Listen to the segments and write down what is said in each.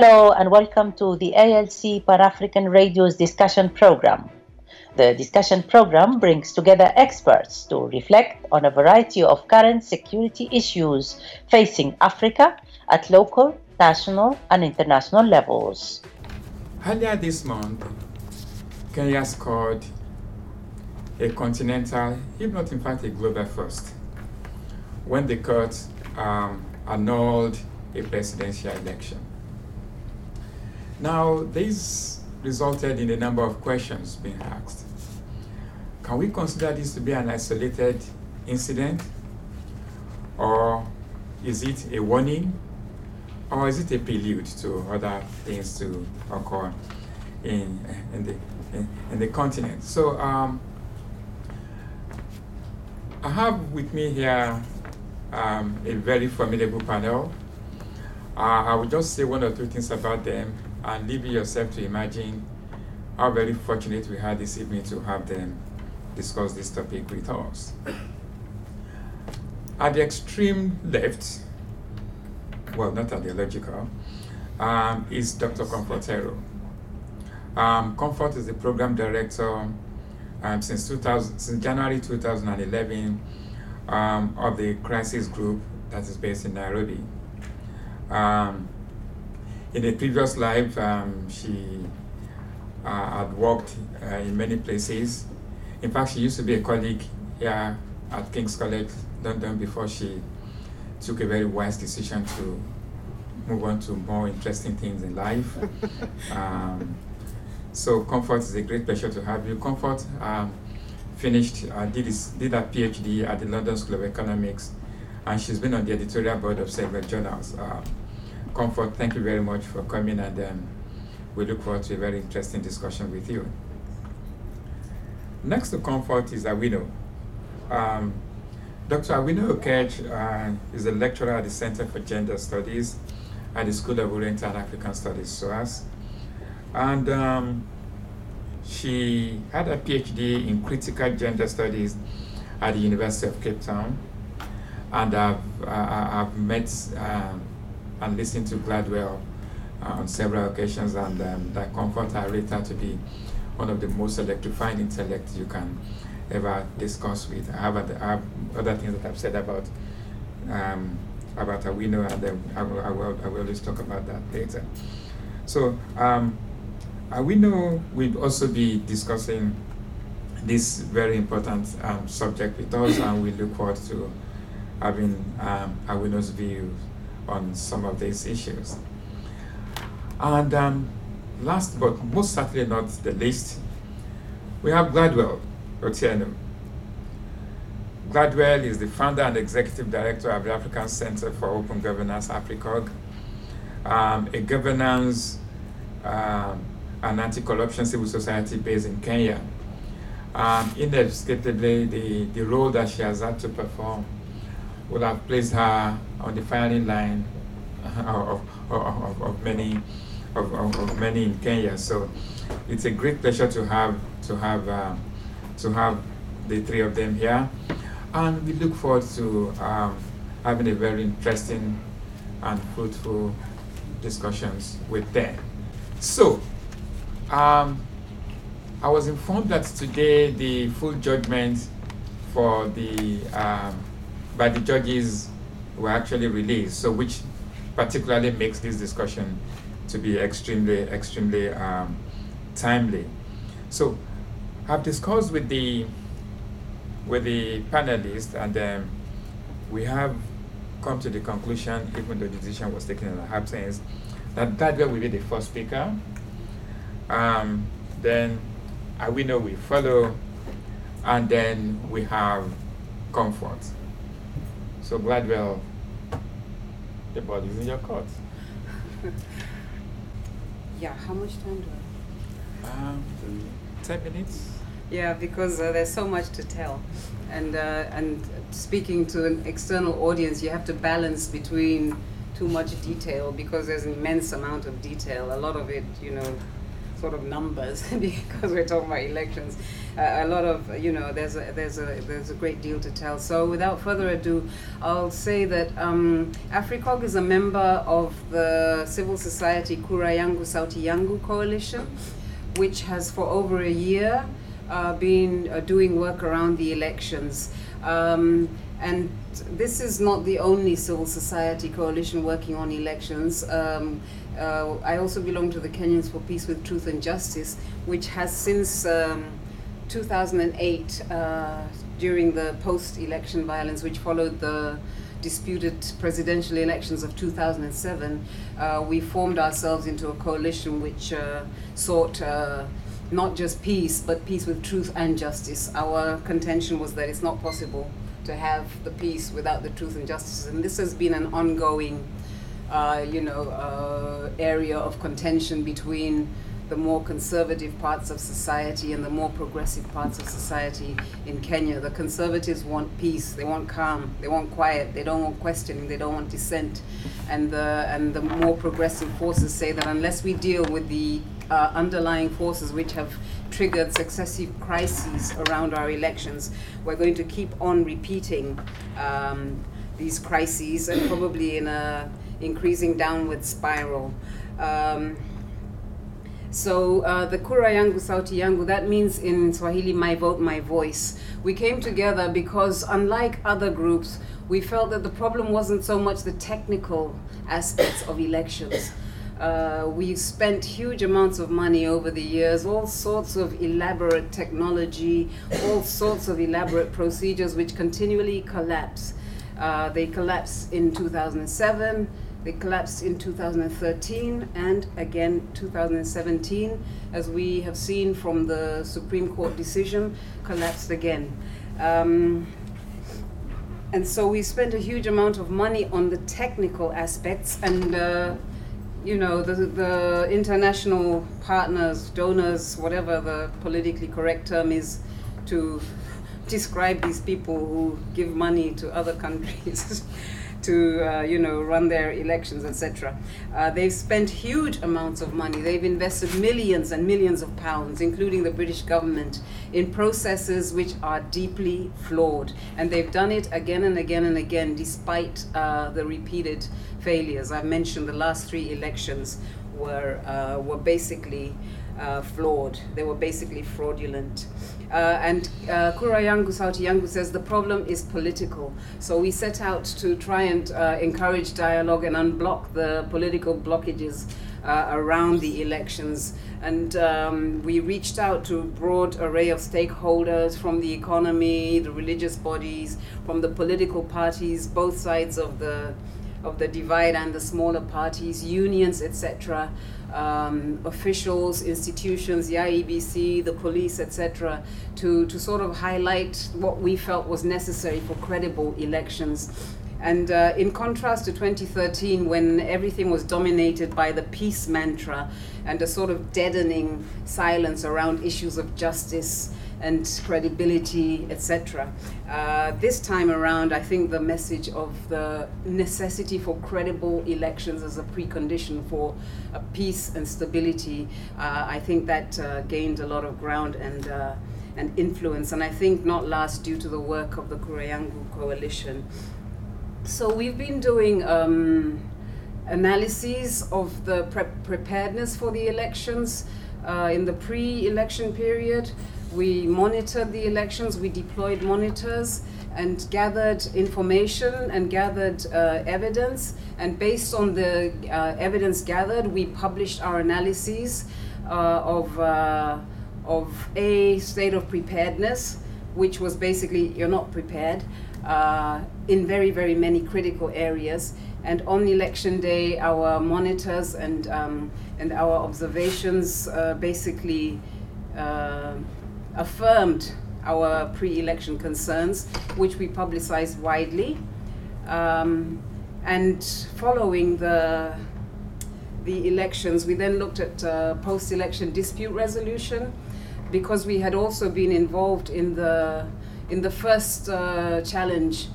Hello and welcome to the ALC Pan African Radio's discussion program. The discussion program brings together experts to reflect on a variety of current security issues facing Africa at local, national, and international levels. Earlier this month, Kenya scored a continental, if not in fact a global first, when the court um, annulled a presidential election. Now, this resulted in a number of questions being asked. Can we consider this to be an isolated incident? Or is it a warning? Or is it a prelude to other things to occur in, in, the, in, in the continent? So, um, I have with me here um, a very formidable panel. Uh, I will just say one or two things about them and leave yourself to imagine how very fortunate we are this evening to have them discuss this topic with us. At the extreme left, well, not ideological, um, is Dr. Comfort Ero. Um, Comfort is the program director um, since 2000, since January 2011 um, of the crisis group that is based in Nairobi. Um, in a previous life, um, she uh, had worked uh, in many places. In fact, she used to be a colleague here at King's College London before she took a very wise decision to move on to more interesting things in life. um, so, Comfort is a great pleasure to have you. Comfort um, finished, uh, did, his, did a PhD at the London School of Economics, and she's been on the editorial board of several journals. Uh, Comfort, thank you very much for coming, and um, we look forward to a very interesting discussion with you. Next to Comfort is Awino. Um, Dr. Awino Okech uh, is a lecturer at the Center for Gender Studies at the School of Oriental and African Studies, SOAS. And um, she had a PhD in critical gender studies at the University of Cape Town. And I've, uh, I've met um, and listened to Gladwell uh, on several occasions, and um, that comfort I to be one of the most electrifying intellects you can ever discuss with. I have, I have other things that I've said about um, about Awino, and then I will, I, will, I will always talk about that later. So, um, Awino will also be discussing this very important um, subject with us, and we look forward to having um, Awino's views on some of these issues. And um, last but most certainly not the least, we have Gladwell Otieno. Gladwell is the founder and executive director of the African Center for Open Governance, AFRICOG, um, a governance um, and anti-corruption civil society based in Kenya. Um, inescapably, the, the role that she has had to perform would have placed her on the firing line of, of, of, of many of, of, many in Kenya. So it's a great pleasure to have to have um, to have the three of them here, and we look forward to um, having a very interesting and fruitful discussions with them. So, um, I was informed that today the full judgment for the um, by the judges were actually released, so which particularly makes this discussion to be extremely, extremely um, timely. So I've discussed with the with the panelists, and um, we have come to the conclusion, even though the decision was taken in absence, that Gladwell will be the first speaker. Um, then Awino will know we follow, and then we have Comfort. So Gladwell, the ball is in your court. yeah, how much time do I have? Um, 10 minutes. Yeah, because uh, there's so much to tell. And, uh, and speaking to an external audience, you have to balance between too much detail because there's an immense amount of detail. A lot of it, you know, sort of numbers because we're talking about elections. Uh, a lot of you know there's a there's a there's a great deal to tell. So without further ado, I'll say that um, AFRICOG is a member of the civil society Kura Yangu Sauti Yangu coalition, which has for over a year uh, been uh, doing work around the elections. Um, and this is not the only civil society coalition working on elections. Um, uh, I also belong to the Kenyans for Peace with Truth and Justice, which has since um, 2008, uh, during the post election violence which followed the disputed presidential elections of 2007, uh, we formed ourselves into a coalition which uh, sought uh, not just peace, but peace with truth and justice. Our contention was that it's not possible to have the peace without the truth and justice, and this has been an ongoing uh, you know, uh, area of contention between the more conservative parts of society and the more progressive parts of society in Kenya. The conservatives want peace, they want calm, they want quiet, they don't want questioning, they don't want dissent. And the, and the more progressive forces say that unless we deal with the uh, underlying forces which have triggered successive crises around our elections, we're going to keep on repeating um, these crises and probably in a increasing downward spiral. Um, so uh, the Kura Yangu Sauti Yangu, that means in Swahili, my vote, my voice. We came together because unlike other groups, we felt that the problem wasn't so much the technical aspects of elections. Uh, we've spent huge amounts of money over the years, all sorts of elaborate technology, all sorts of elaborate procedures which continually collapse. Uh, they collapsed in 2007, they collapsed in 2013 and again 2017, as we have seen from the Supreme Court decision, collapsed again. Um, and so we spent a huge amount of money on the technical aspects and uh, you know the, the international partners donors whatever the politically correct term is to describe these people who give money to other countries to uh, you know run their elections, etc. Uh, they've spent huge amounts of money. They've invested millions and millions of pounds, including the British government, in processes which are deeply flawed, and they've done it again and again and again, despite uh, the repeated failures. I've mentioned the last three elections were uh, were basically uh, flawed. They were basically fraudulent. Uh, and uh, Kura Yangu Sauti Yangu says the problem is political. So we set out to try and uh, encourage dialogue and unblock the political blockages uh, around the elections. And um, we reached out to a broad array of stakeholders from the economy, the religious bodies, from the political parties, both sides of the of the divide and the smaller parties, unions, etc um, officials, institutions, the IEBC, the police, etc., to, to sort of highlight what we felt was necessary for credible elections. And uh, in contrast to 2013, when everything was dominated by the peace mantra and a sort of deadening silence around issues of justice and credibility, etc. Uh, this time around, I think the message of the necessity for credible elections as a precondition for peace and stability, uh, I think that uh, gained a lot of ground and uh, and influence, and I think not last due to the work of the Kura Yangu Coalition. So we've been doing. Um, analyses of the pre- preparedness for the elections uh, in the pre-election period we monitored the elections, we deployed monitors and gathered information and gathered uh, evidence. And based on the uh, evidence gathered, we published our analyses uh, of, uh, of a state of preparedness, which was basically you're not prepared uh, in very, very many critical areas. And on election day, our monitors and, um, and our observations uh, basically affirmed our pre-election concerns, which we publicized widely. Um, and following the the elections, we then looked at uh, post-election dispute resolution, because we had also been involved in the in the first uh, challenge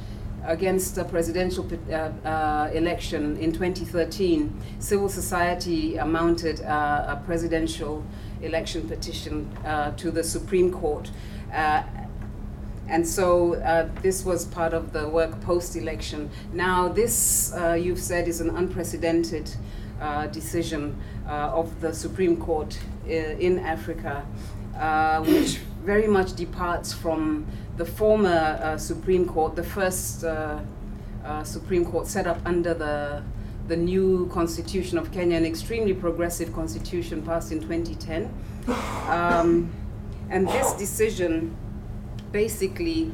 against the presidential uh, uh, election in 2013. Civil society mounted uh, a presidential election petition uh, to the Supreme Court. Uh, and so uh, this was part of the work post election. Now, this, uh, you've said, is an unprecedented uh, decision of the Supreme Court in Africa, which very much departs from the former Supreme Court, the first Supreme Court set up under the the new constitution of Kenya, an extremely progressive constitution passed in 2010. Um, and this decision basically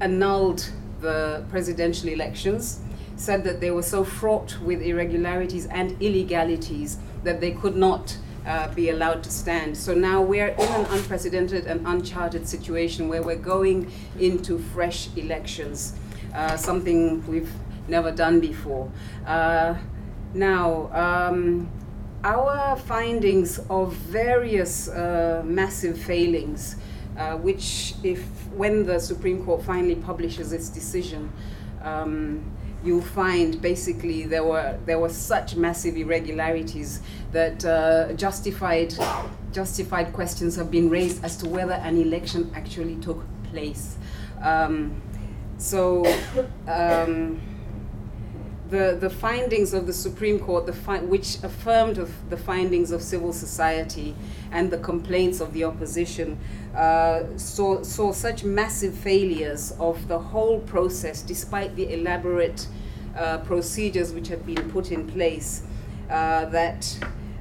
annulled the presidential elections, said that they were so fraught with irregularities and illegalities that they could not uh, be allowed to stand. So now we're in an unprecedented and uncharted situation where we're going into fresh elections, uh, something we've never done before. Uh, now, um, our findings of various uh, massive failings, uh, which, if when the Supreme Court finally publishes its decision, um, you'll find basically there were there were such massive irregularities that uh, justified justified questions have been raised as to whether an election actually took place. Um, so. Um, the, the findings of the Supreme Court, the fi- which affirmed the findings of civil society and the complaints of the opposition, uh, saw, saw such massive failures of the whole process, despite the elaborate uh, procedures which had been put in place, uh, that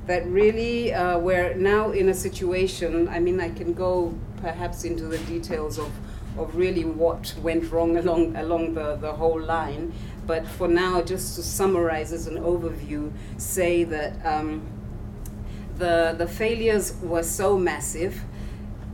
that really uh, we're now in a situation. I mean, I can go perhaps into the details of of really what went wrong along along the, the whole line but for now, just to summarize as an overview, say that um, the, the failures were so massive,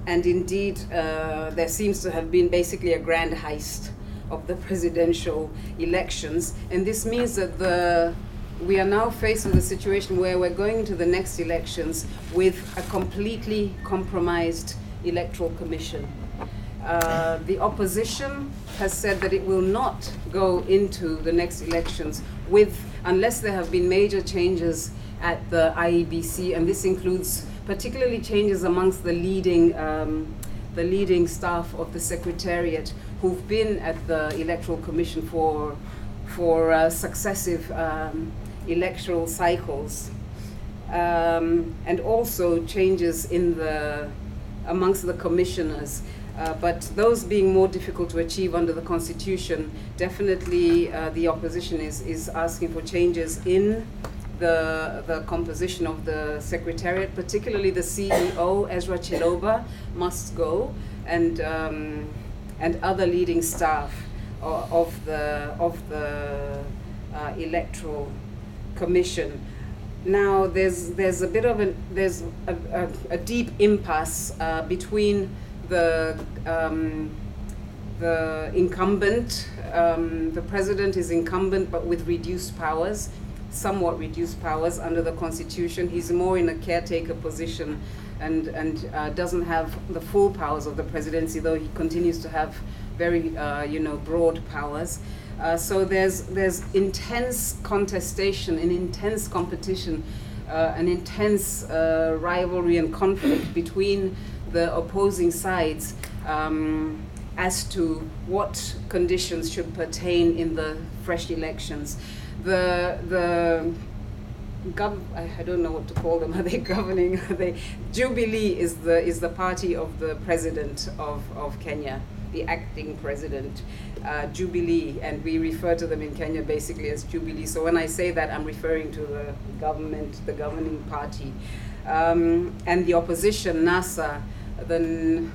and indeed, uh, there seems to have been basically a grand heist of the presidential elections. And this means that the we are now faced with a situation where we're going into the next elections with a completely compromised electoral commission. Uh, the opposition has said that it will not go into the next elections with unless there have been major changes at the IEBC, and this includes particularly changes amongst the leading um, the leading staff of the secretariat who've been at the electoral commission for for uh, successive um, electoral cycles, um, and also changes in the amongst the commissioners. Uh, but those being more difficult to achieve under the constitution, definitely uh, the opposition is, is asking for changes in the, the composition of the secretariat, particularly the CEO, Ezra Chiloba, must go, and, um, and other leading staff of the, of the uh, electoral commission. Now, there's, there's a bit of a, there's a, a, a deep impasse uh, between the um, the incumbent, um, the president is incumbent but with reduced powers, somewhat reduced powers under the constitution. He's more in a caretaker position and, and uh, doesn't have the full powers of the presidency, though he continues to have very, uh, you know, broad powers. Uh, so there's, there's intense contestation and intense competition, uh, an intense uh, rivalry and conflict between the opposing sides um, as to what conditions should pertain in the fresh elections. The the gov- I don't know what to call them. Are they governing? Are they Jubilee is the is the party of the president of, of Kenya, the acting president. Uh, Jubilee, and we refer to them in Kenya basically as Jubilee. So when I say that, I'm referring to the government, the governing party, um, and the opposition, NASA, the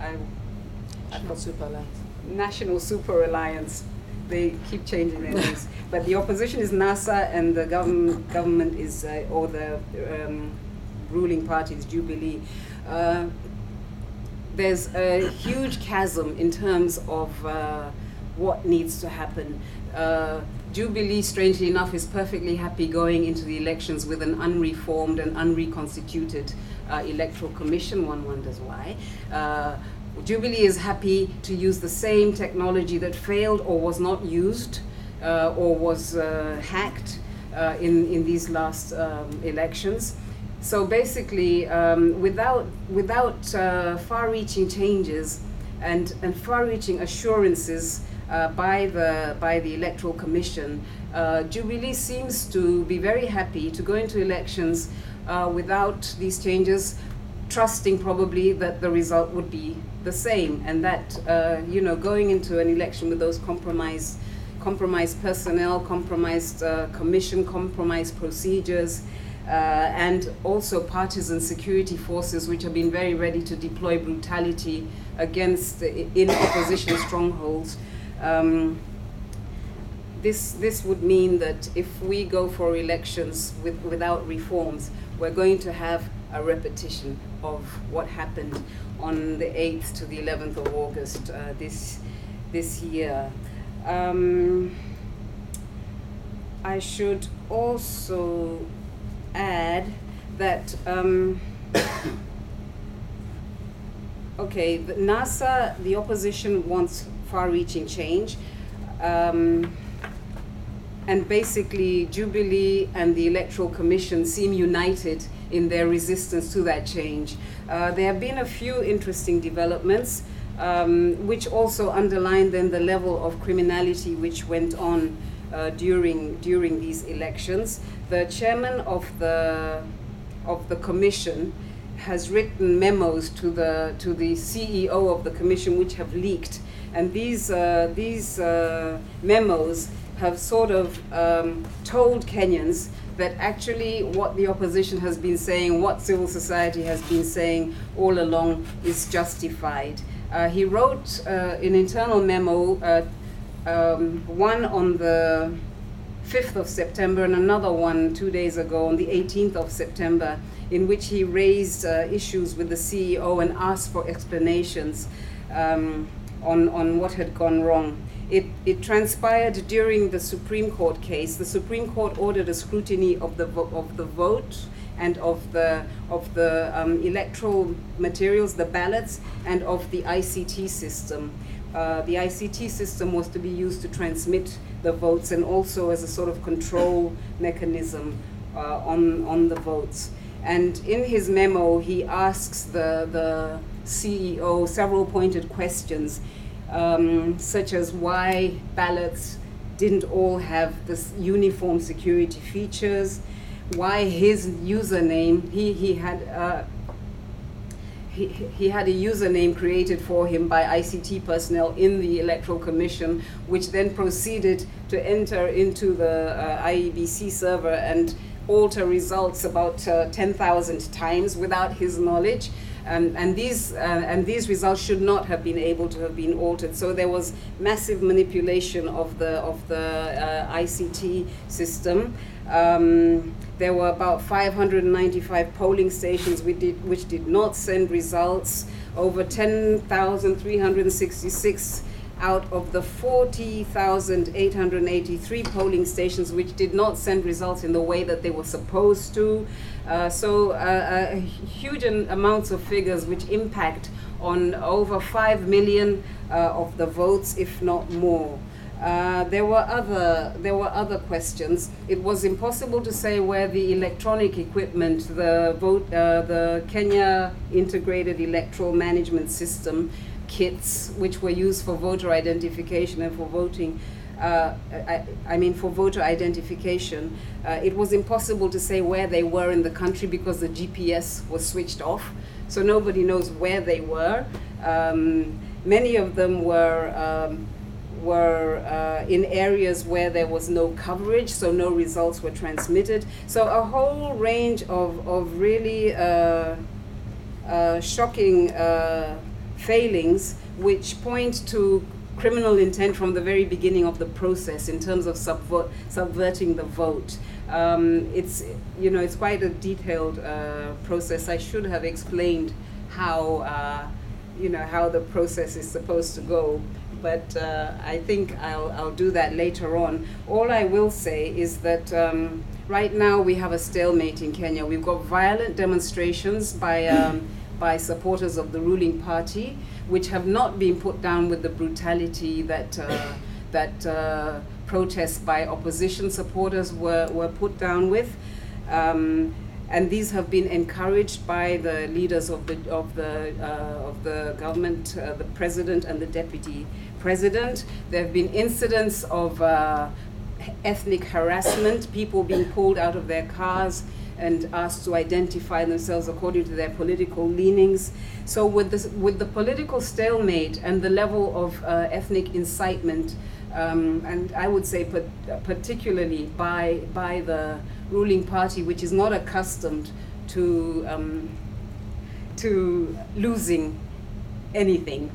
I, National Super Alliance. National Super Alliance. They keep changing their names, but the opposition is NASA, and the government government is uh, or the um, ruling party is Jubilee. Uh, there's a huge chasm in terms of uh, what needs to happen. Jubilee, strangely enough, is perfectly happy going into the elections with an unreformed and unreconstituted uh, electoral commission. One wonders why. Uh, Jubilee is happy to use the same technology that failed or was not used uh, or was uh, hacked uh, in, in these last um, elections. so basically, um, without without uh, far-reaching changes and and far-reaching assurances uh, by the by the electoral commission, uh, Jubilee seems to be very happy to go into elections uh, without these changes, trusting probably that the result would be the same, and that uh, you know going into an election with those compromised compromised personnel, compromised uh, commission, compromised procedures. Uh, and also partisan security forces which have been very ready to deploy brutality against in opposition strongholds. Um, this this would mean that if we go for elections with, without reforms, we're going to have a repetition of what happened on the 8th to the 11th of August uh, this this year. Um, I should also add that um, okay, NASA, the opposition wants far-reaching change, um, and basically Jubilee and the Electoral Commission seem united in their resistance to that change. Uh, there have been a few interesting developments. Um, which also underline then the level of criminality which went on uh, during during these elections. The chairman of the of the commission has written memos to the to the CEO of the commission which have leaked, and these uh, these uh, memos have sort of um, told Kenyans that actually what the opposition has been saying, what civil society has been saying all along, is justified. Uh, he wrote uh, an internal memo, uh, um, one on the 5th of September and another one two days ago on the 18th of September, in which he raised uh, issues with the CEO and asked for explanations um, on, on what had gone wrong. It, it transpired during the Supreme Court case. The Supreme Court ordered a scrutiny of the, vo- of the vote and of the of the um, electoral materials, the ballots, and of the ICT system. Uh, the ICT system was to be used to transmit the votes and also as a sort of control mechanism uh, on on the votes. And in his memo, he asks the the CEO several pointed questions, um, such as why ballots didn't all have this uniform security features why his username he he had uh, he, he had a username created for him by ICT personnel in the Electoral Commission, which then proceeded to enter into the uh, IEBC server and alter results about uh, 10,000 times without his knowledge. Um, and these uh, and these results should not have been able to have been altered. So there was massive manipulation of the of the uh, ICT system. Um, there were about 595 polling stations which did, which did not send results. Over 10,366 out of the 40,883 polling stations which did not send results in the way that they were supposed to. Uh, so, uh, uh, huge amounts of figures which impact on over 5 million uh, of the votes, if not more. Uh, there were other there were other questions. It was impossible to say where the electronic equipment, the vote, uh, the Kenya Integrated Electoral Management System kits, which were used for voter identification and for voting. Uh, I, I, mean, for voter identification, uh, it was impossible to say where they were in the country because the GPS was switched off, so nobody knows where they were. Um, many of them were. Um, were uh, in areas where there was no coverage, so no results were transmitted. So a whole range of, of really uh, uh, shocking uh, failings which point to criminal intent from the very beginning of the process in terms of subvert, subverting the vote. Um, it's, you know, it's quite a detailed uh, process. I should have explained how, uh, you know, how the process is supposed to go but uh, I think I'll, I'll do that later on. All I will say is that um, right now we have a stalemate in Kenya. We've got violent demonstrations by, um, by supporters of the ruling party, which have not been put down with the brutality that, uh, that uh, protests by opposition supporters were, were put down with. Um, and these have been encouraged by the leaders of the of the uh, of the government, uh, the president and the deputy president. There have been incidents of uh, ethnic harassment, people being pulled out of their cars and asked to identify themselves according to their political leanings. So, with, this, with the political stalemate and the level of uh, ethnic incitement, um, and I would say particularly by, by the ruling party, which is not accustomed to, um, to losing anything,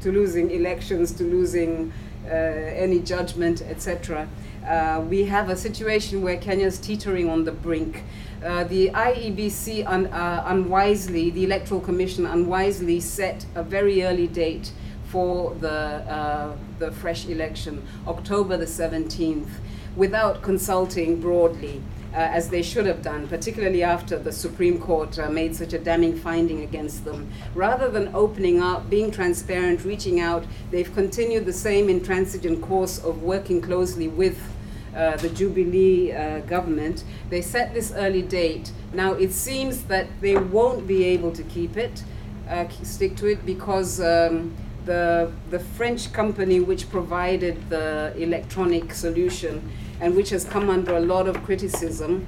to losing elections, to losing uh, any judgment, etc. Uh, we have a situation where Kenya is teetering on the brink. Uh, the IEBC un, uh, unwisely, the Electoral Commission unwisely set a very early date for the, uh, the fresh election, October the 17th, without consulting broadly. Uh, as they should have done, particularly after the Supreme Court uh, made such a damning finding against them. Rather than opening up, being transparent, reaching out, they've continued the same intransigent course of working closely with uh, the Jubilee uh, government. They set this early date. Now it seems that they won't be able to keep it, uh, stick to it, because um, the, the French company which provided the electronic solution and which has come under a lot of criticism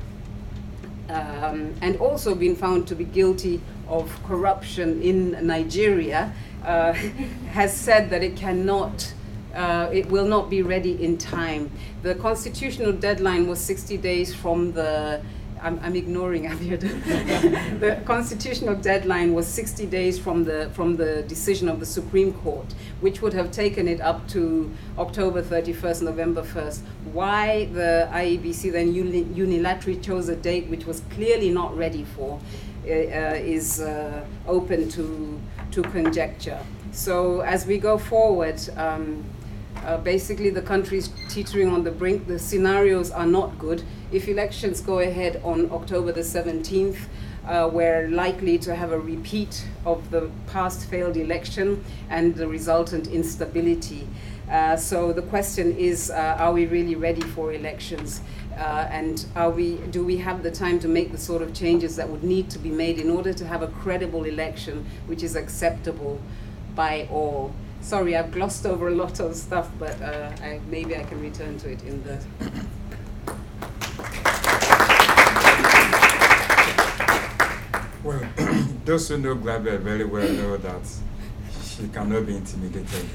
um, and also been found to be guilty of corruption in Nigeria, uh, has said that it cannot uh, it will not be ready in time. The constitutional deadline was 60 days from the I'm, I'm ignoring Abiodun. the constitutional deadline was 60 days from the from the decision of the Supreme Court, which would have taken it up to October 31st, November 1st. Why the IEBC then unilaterally chose a date which was clearly not ready for uh, is uh, open to to conjecture. So as we go forward. Um, uh, basically, the country is teetering on the brink. The scenarios are not good. If elections go ahead on October the 17th, uh, we're likely to have a repeat of the past failed election and the resultant instability. Uh, so the question is, uh, are we really ready for elections? Uh, and are we, do we have the time to make the sort of changes that would need to be made in order to have a credible election which is acceptable by all? Sorry, I've glossed over a lot of stuff, but uh, I, maybe I can return to it in the. Well, those who know Gladwell very well know that she cannot be intimidated.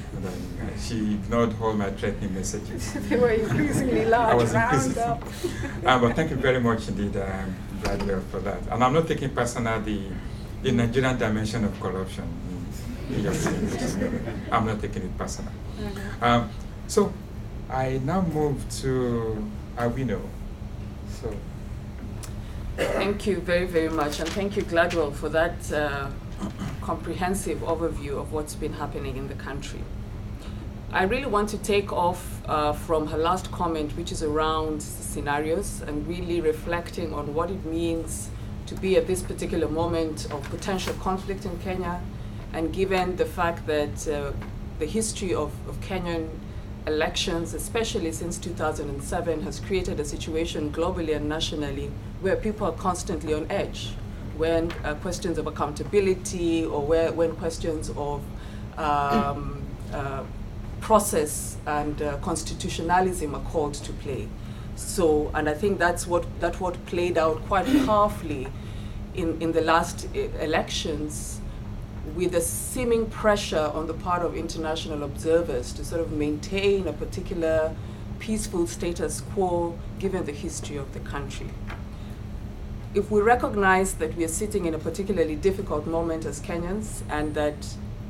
She ignored all my threatening messages. they were increasingly large. I was increasingly. uh, but thank you very much indeed, um, Gladwell, for that. And I'm not taking personal the, the Nigerian dimension of corruption. I'm not taking it personal. Um, so I now move to Awino. So. Thank you very, very much. And thank you, Gladwell, for that uh, comprehensive overview of what's been happening in the country. I really want to take off uh, from her last comment, which is around scenarios and really reflecting on what it means to be at this particular moment of potential conflict in Kenya, and given the fact that uh, the history of, of Kenyan elections, especially since 2007, has created a situation globally and nationally where people are constantly on edge when uh, questions of accountability or where, when questions of um, uh, process and uh, constitutionalism are called to play. So, and I think that's what, that what played out quite powerfully in, in the last uh, elections with a seeming pressure on the part of international observers to sort of maintain a particular peaceful status quo given the history of the country. If we recognize that we are sitting in a particularly difficult moment as Kenyans and that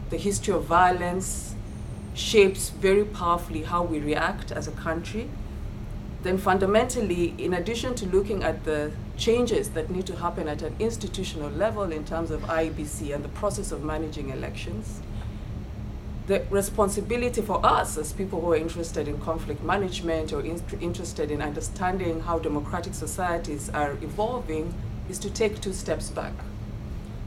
the history of violence shapes very powerfully how we react as a country, then fundamentally, in addition to looking at the changes that need to happen at an institutional level in terms of IEBC and the process of managing elections. The responsibility for us as people who are interested in conflict management or in interested in understanding how democratic societies are evolving is to take two steps back,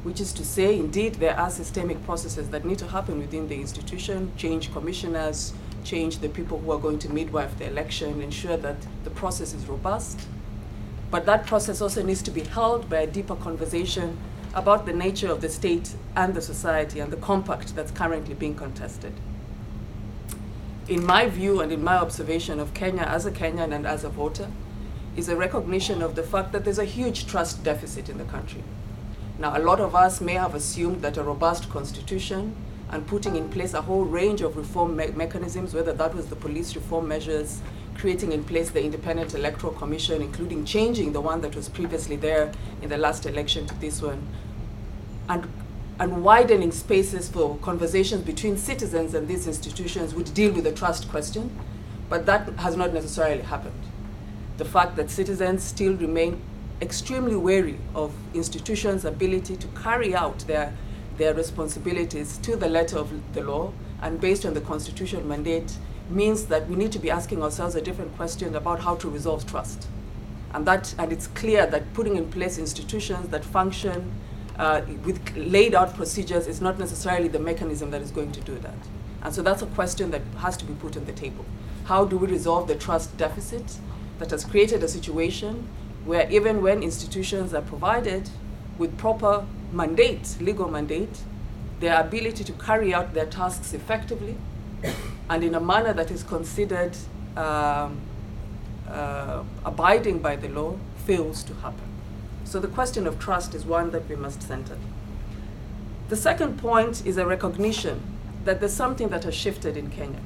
which is to say, indeed, there are systemic processes that need to happen within the institution, change commissioners, change the people who are going to midwife the election, ensure that the process is robust But that process also needs to be held by a deeper conversation about the nature of the state and the society and the compact that's currently being contested. In my view and in my observation of Kenya as a Kenyan and as a voter, is a recognition of the fact that there's a huge trust deficit in the country. Now, a lot of us may have assumed that a robust constitution and putting in place a whole range of reform me- mechanisms, whether that was the police reform measures, creating in place the Independent Electoral Commission, including changing the one that was previously there in the last election to this one, and, and widening spaces for conversations between citizens and these institutions would deal with the trust question, but that has not necessarily happened. The fact that citizens still remain extremely wary of institutions' ability to carry out their, their responsibilities to the letter of the law and based on the constitutional mandate means that we need to be asking ourselves a different question about how to resolve trust. And, that, and it's clear that putting in place institutions that function uh, with laid out procedures is not necessarily the mechanism that is going to do that. And so that's a question that has to be put on the table. How do we resolve the trust deficit that has created a situation where even when institutions are provided with proper mandate, legal mandate, their ability to carry out their tasks effectively and in a manner that is considered um, uh, abiding by the law fails to happen. So the question of trust is one that we must center. The second point is a recognition that there's something that has shifted in Kenya.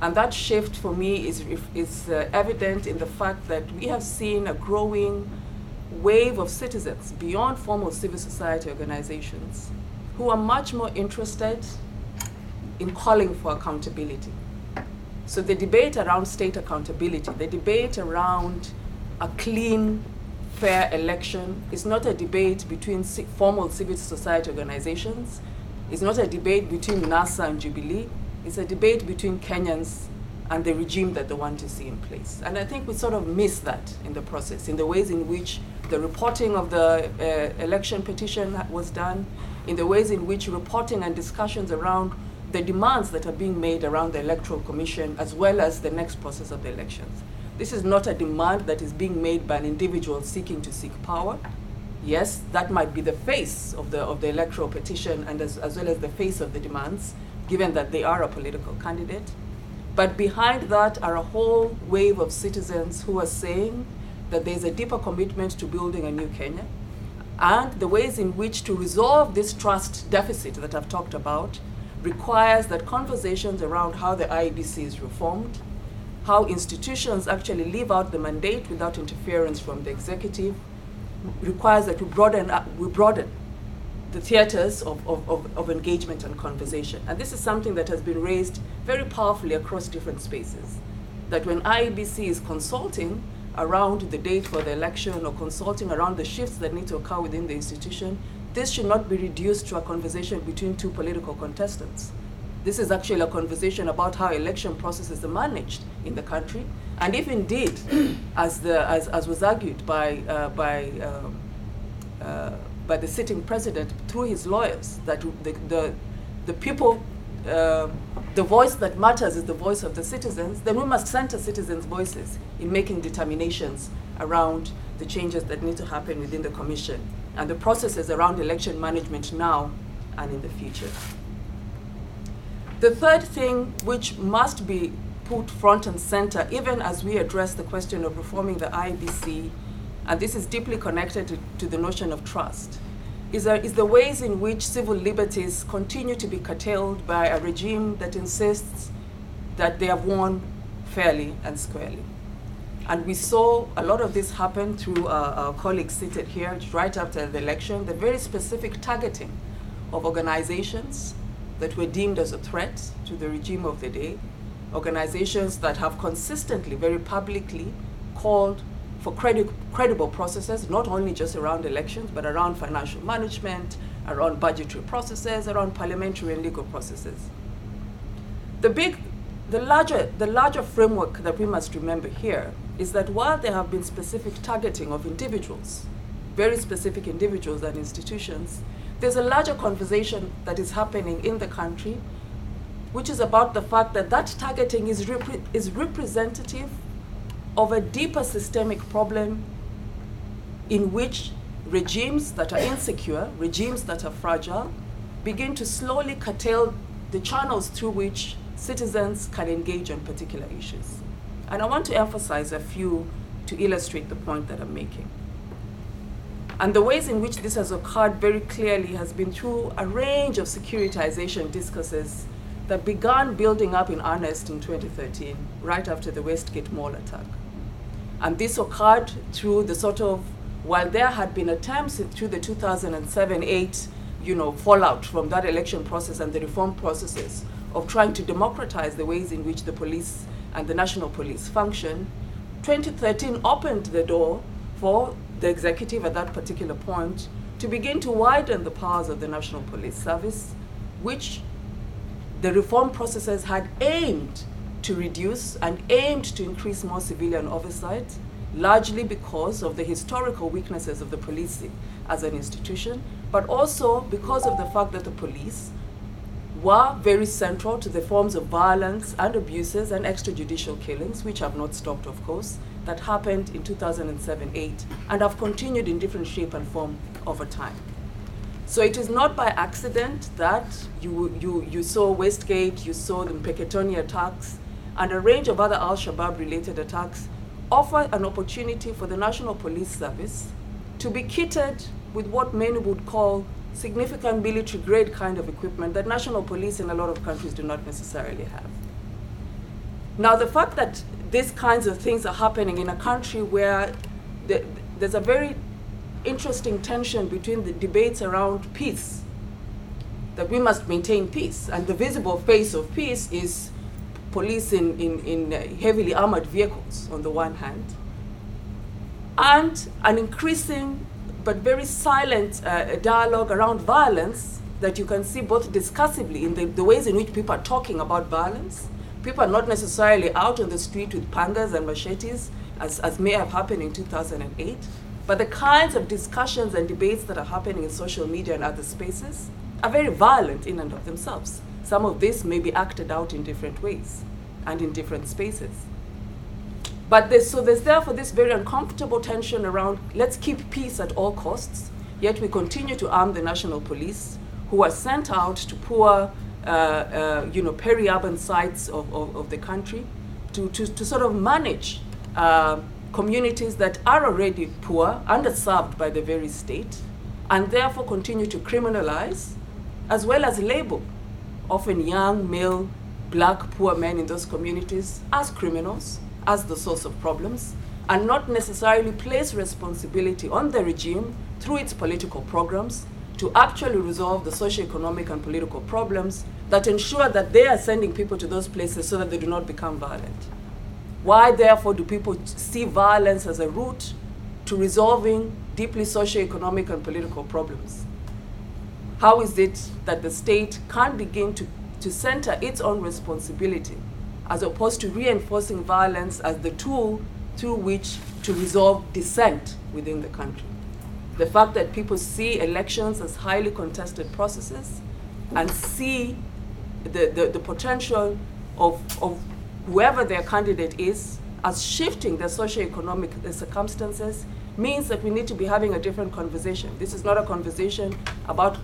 And that shift for me is, is uh, evident in the fact that we have seen a growing wave of citizens beyond formal civil society organizations who are much more interested in calling for accountability. So the debate around state accountability, the debate around a clean, fair election is not a debate between formal civil society organizations. It's not a debate between NASA and Jubilee. It's a debate between Kenyans and the regime that they want to see in place. And I think we sort of miss that in the process, in the ways in which the reporting of the uh, election petition was done, in the ways in which reporting and discussions around the demands that are being made around the Electoral Commission as well as the next process of the elections. This is not a demand that is being made by an individual seeking to seek power. Yes, that might be the face of the, of the electoral petition and as, as well as the face of the demands, given that they are a political candidate. But behind that are a whole wave of citizens who are saying that there's a deeper commitment to building a new Kenya and the ways in which to resolve this trust deficit that I've talked about requires that conversations around how the IEBC is reformed, how institutions actually live out the mandate without interference from the executive, requires that we broaden, we broaden the theaters of, of, of, of, engagement and conversation. And this is something that has been raised very powerfully across different spaces. That when IEBC is consulting around the date for the election or consulting around the shifts that need to occur within the institution, this should not be reduced to a conversation between two political contestants. This is actually a conversation about how election processes are managed in the country. And if indeed, as, the, as, as was argued by, uh, by, um, uh, by the sitting president through his lawyers, that the, the, the people, uh, the voice that matters is the voice of the citizens, then we must center citizens' voices in making determinations around the changes that need to happen within the commission and the processes around election management now and in the future. The third thing which must be put front and center, even as we address the question of reforming the IBC, and this is deeply connected to, to the notion of trust, is, a, is the ways in which civil liberties continue to be curtailed by a regime that insists that they have won fairly and squarely. And we saw a lot of this happen through uh, our colleagues seated here right after the election, the very specific targeting of organizations that were deemed as a threat to the regime of the day, organizations that have consistently, very publicly called for credi- credible processes, not only just around elections, but around financial management, around budgetary processes, around parliamentary and legal processes. The big, the larger, the larger framework that we must remember here is that while there have been specific targeting of individuals, very specific individuals and institutions, there's a larger conversation that is happening in the country, which is about the fact that that targeting is, repre- is representative of a deeper systemic problem in which regimes that are insecure, regimes that are fragile, begin to slowly curtail the channels through which citizens can engage on particular issues. And I want to emphasize a few to illustrate the point that I'm making. And the ways in which this has occurred very clearly has been through a range of securitization discourses that began building up in earnest in 2013, right after the Westgate Mall attack. And this occurred through the sort of, while there had been attempts through the 2007 8 you know, fallout from that election process and the reform processes of trying to democratize the ways in which the police and the national police function, 2013 opened the door for the executive at that particular point to begin to widen the powers of the National Police Service, which the reform processes had aimed to reduce and aimed to increase more civilian oversight, largely because of the historical weaknesses of the police as an institution, but also because of the fact that the police were very central to the forms of violence and abuses and extrajudicial killings, which have not stopped, of course, that happened in 2007 8 and have continued in different shape and form over time. So it is not by accident that you, you, you saw Westgate, you saw the Mpeketoni attacks, and a range of other Al Shabaab related attacks offer an opportunity for the National Police Service to be kitted with what many would call significant military grade kind of equipment that national police in a lot of countries do not necessarily have. Now, the fact that these kinds of things are happening in a country where the, there's a very interesting tension between the debates around peace, that we must maintain peace, and the visible face of peace is police in, in, in heavily armored vehicles on the one hand, and an increasing but very silent uh, dialogue around violence that you can see both discursively in the, the ways in which people are talking about violence. People are not necessarily out on the street with pangas and machetes, as, as may have happened in 2008, but the kinds of discussions and debates that are happening in social media and other spaces are very violent in and of themselves. Some of this may be acted out in different ways and in different spaces. But there's, so there's therefore this very uncomfortable tension around let's keep peace at all costs, yet we continue to arm the national police, who are sent out to poor, uh, uh, you know, peri-urban sites of, of, of, the country to, to, to sort of manage uh, communities that are already poor, underserved by the very state, and therefore continue to criminalize as well as label often young, male, black, poor men in those communities as criminals as the source of problems and not necessarily place responsibility on the regime through its political programs to actually resolve the socio-economic and political problems that ensure that they are sending people to those places so that they do not become violent. Why, therefore, do people see violence as a route to resolving deeply socio-economic and political problems? How is it that the state can't begin to, to center its own responsibility as opposed to reinforcing violence as the tool through which to resolve dissent within the country. The fact that people see elections as highly contested processes and see the, the, the potential of, of whoever their candidate is as shifting their socio-economic uh, circumstances means that we need to be having a different conversation. This is not a conversation about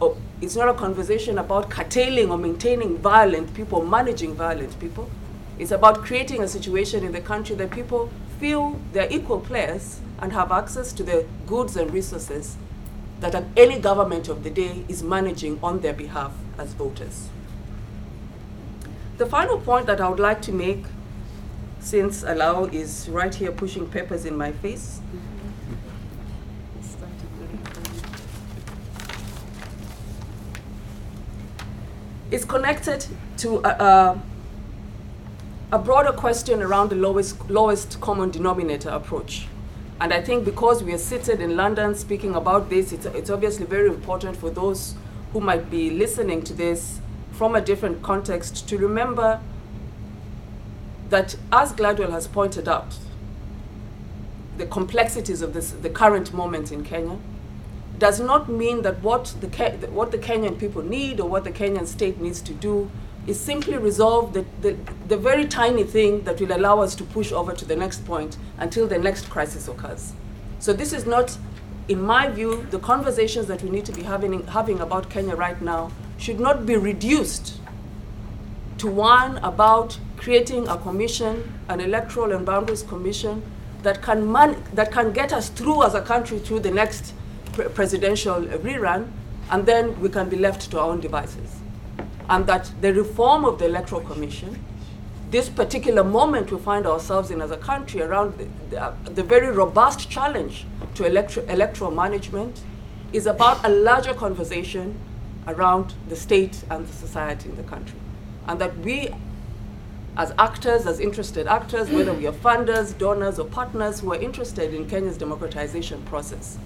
oh, it's not a conversation about curtailing or maintaining violent people, managing violent people. It's about creating a situation in the country that people feel they're equal players and have access to the goods and resources that any government of the day is managing on their behalf as voters. The final point that I would like to make, since Alao is right here pushing papers in my face, is connected to a, a, a, broader question around the lowest, lowest common denominator approach. And I think because we are seated in London speaking about this, it's, it's obviously very important for those who might be listening to this from a different context to remember that, as Gladwell has pointed out, the complexities of this, the current moment in Kenya, does not mean that what the, what the Kenyan people need or what the Kenyan state needs to do is simply resolve the, the, the very tiny thing that will allow us to push over to the next point until the next crisis occurs. So this is not, in my view, the conversations that we need to be having, having about Kenya right now should not be reduced to one about creating a commission, an electoral and boundaries commission that can, man- that can get us through as a country through the next presidential rerun, and then we can be left to our own devices. And that the reform of the electoral commission, this particular moment we find ourselves in as a country around the, the, uh, the very robust challenge to electro- electoral management, is about a larger conversation around the state and the society in the country. And that we as actors, as interested actors, whether we are funders, donors, or partners who are interested in Kenya's democratization process,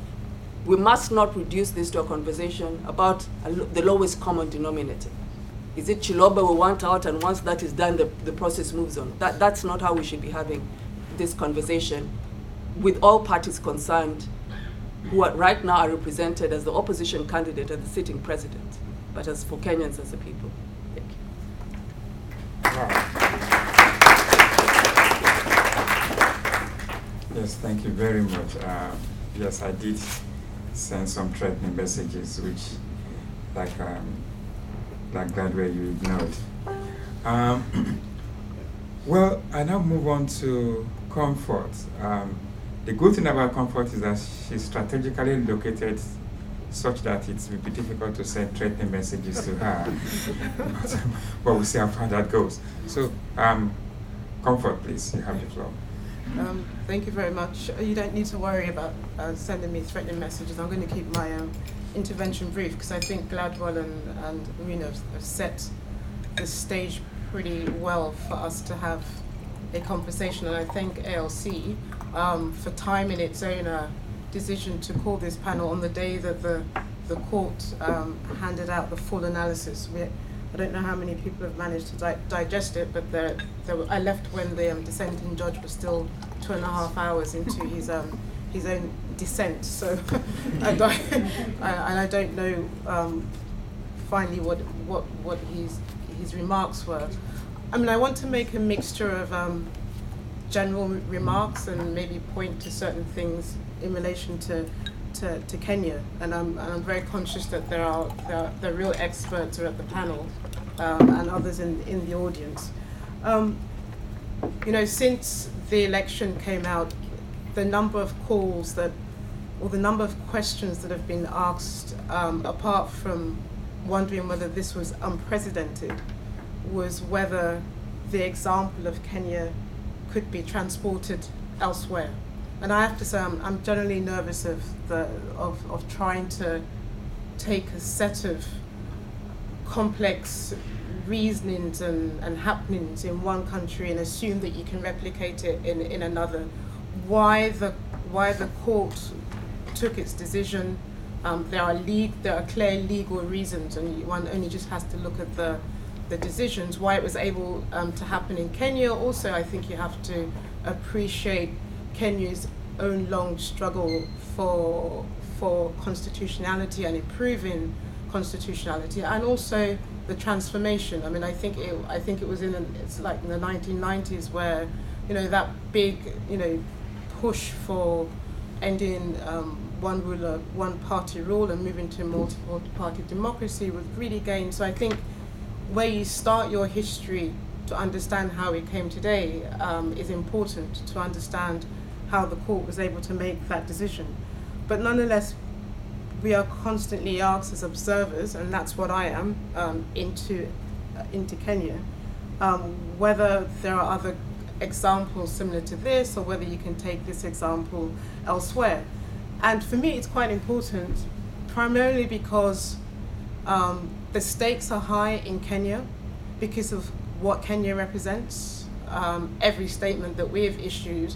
we must not reduce this to a conversation about the lowest common denominator. Is it Chiloba we want out, and once that is done, the, the process moves on? That, that's not how we should be having this conversation with all parties concerned who are, right now are represented as the opposition candidate and the sitting president, but as for Kenyans as a people. Thank you. Yes, thank you very much. Uh, yes, I did send some threatening messages, which, like, um, like that way you ignored. Um, well, I now move on to Comfort. Um, the good thing about Comfort is that she's strategically located such that it will be difficult to send threatening messages to her. but, but we'll see how far that goes. So, um, Comfort, please, you have the floor. Um, thank you very much. Uh, You don't need to worry about uh, sending me threatening messages. I'm going to keep my um, intervention brief because I think Gladwell and, and Marina have, have set the stage pretty well for us to have a conversation. And I thank ALC um, for timing its own uh, decision to call this panel on the day that the, the court um, handed out the full analysis. We, I don't know how many people have managed to di- digest it, but I left when the um, dissenting judge was still two and a half hours into his um, his own descent. So, I don't, I, and I don't know um, finally what what what his his remarks were. I mean, I want to make a mixture of um, general remarks and maybe point to certain things in relation to to, to Kenya, and I'm, and I'm very conscious that there are, there real experts are at the panel um, and others in, in the audience. Um, you know, since the election came out, the number of calls that, or the number of questions that have been asked, um, apart from wondering whether this was unprecedented, was whether the example of Kenya could be transported elsewhere. And I have to say, I'm, I'm generally nervous of, the, of, of trying to take a set of complex reasonings and, and happenings in one country and assume that you can replicate it in, in another. Why the, why the court took its decision, um, there, are le- there are clear legal reasons, and one only just has to look at the, the decisions. Why it was able um, to happen in Kenya, also, I think you have to appreciate Kenya's own long struggle for, for constitutionality and improving constitutionality, and also the transformation. I mean, I think it, I think it was in an, it's like in the 1990s where, you know, that big, you know, push for ending um, one ruler, one party rule and moving to multiple party democracy was really gained. So I think where you start your history to understand how it came today um, is important to understand how the court was able to make that decision. But nonetheless, we are constantly asked as observers, and that's what I am, um, into, uh, into Kenya, um, whether there are other examples similar to this or whether you can take this example elsewhere. And for me, it's quite important, primarily because um, the stakes are high in Kenya because of what Kenya represents. Um, every statement that we have issued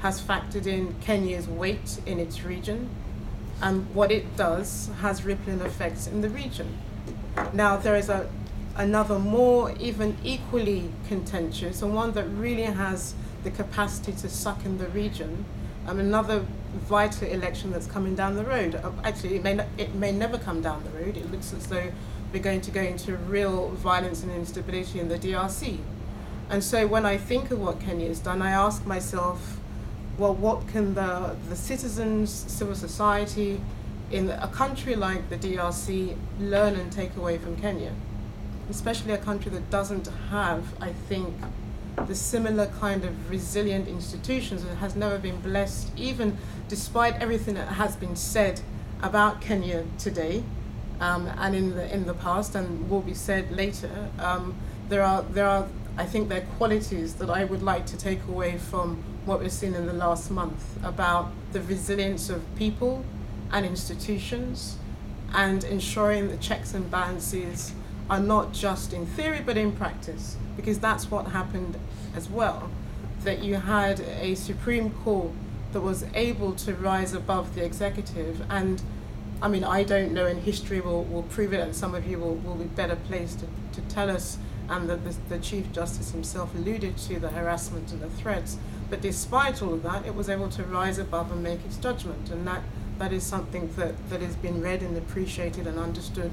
has factored in Kenya's weight in its region, and what it does has rippling effects in the region. Now, there is a, another more, even equally contentious, and one that really has the capacity to suck in the region, um, another vital election that's coming down the road. Uh, actually, it may, not, it may never come down the road. It looks as though we're going to go into real violence and instability in the DRC. And so when I think of what Kenya has done, I ask myself, well, what can the, the citizens, civil society in a country like the DRC learn and take away from Kenya? Especially a country that doesn't have, I think, the similar kind of resilient institutions and has never been blessed, even despite everything that has been said about Kenya today um, and in the in the past and will be said later. Um, there are there are I think there are qualities that I would like to take away from what we've seen in the last month about the resilience of people and institutions and ensuring the checks and balances are not just in theory but in practice because that's what happened as well that you had a supreme court that was able to rise above the executive and I mean I don't know and history will, will prove it and some of you will, will be better placed to, to tell us and that the, the Chief Justice himself alluded to the harassment and the threats. But despite all of that, it was able to rise above and make its judgment. And that, that is something that, that has been read and appreciated and understood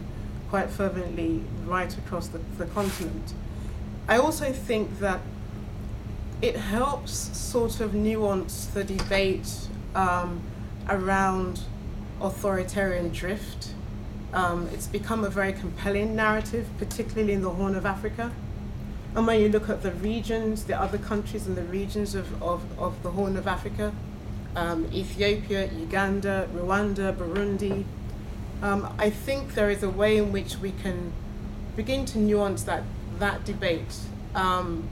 quite fervently right across the, the continent. I also think that it helps sort of nuance the debate um, around authoritarian drift um, it's become a very compelling narrative, particularly in the Horn of Africa. And when you look at the regions, the other countries in the regions of, of, of the Horn of Africa, um, Ethiopia, Uganda, Rwanda, Burundi, um, I think there is a way in which we can begin to nuance that, that debate. Um,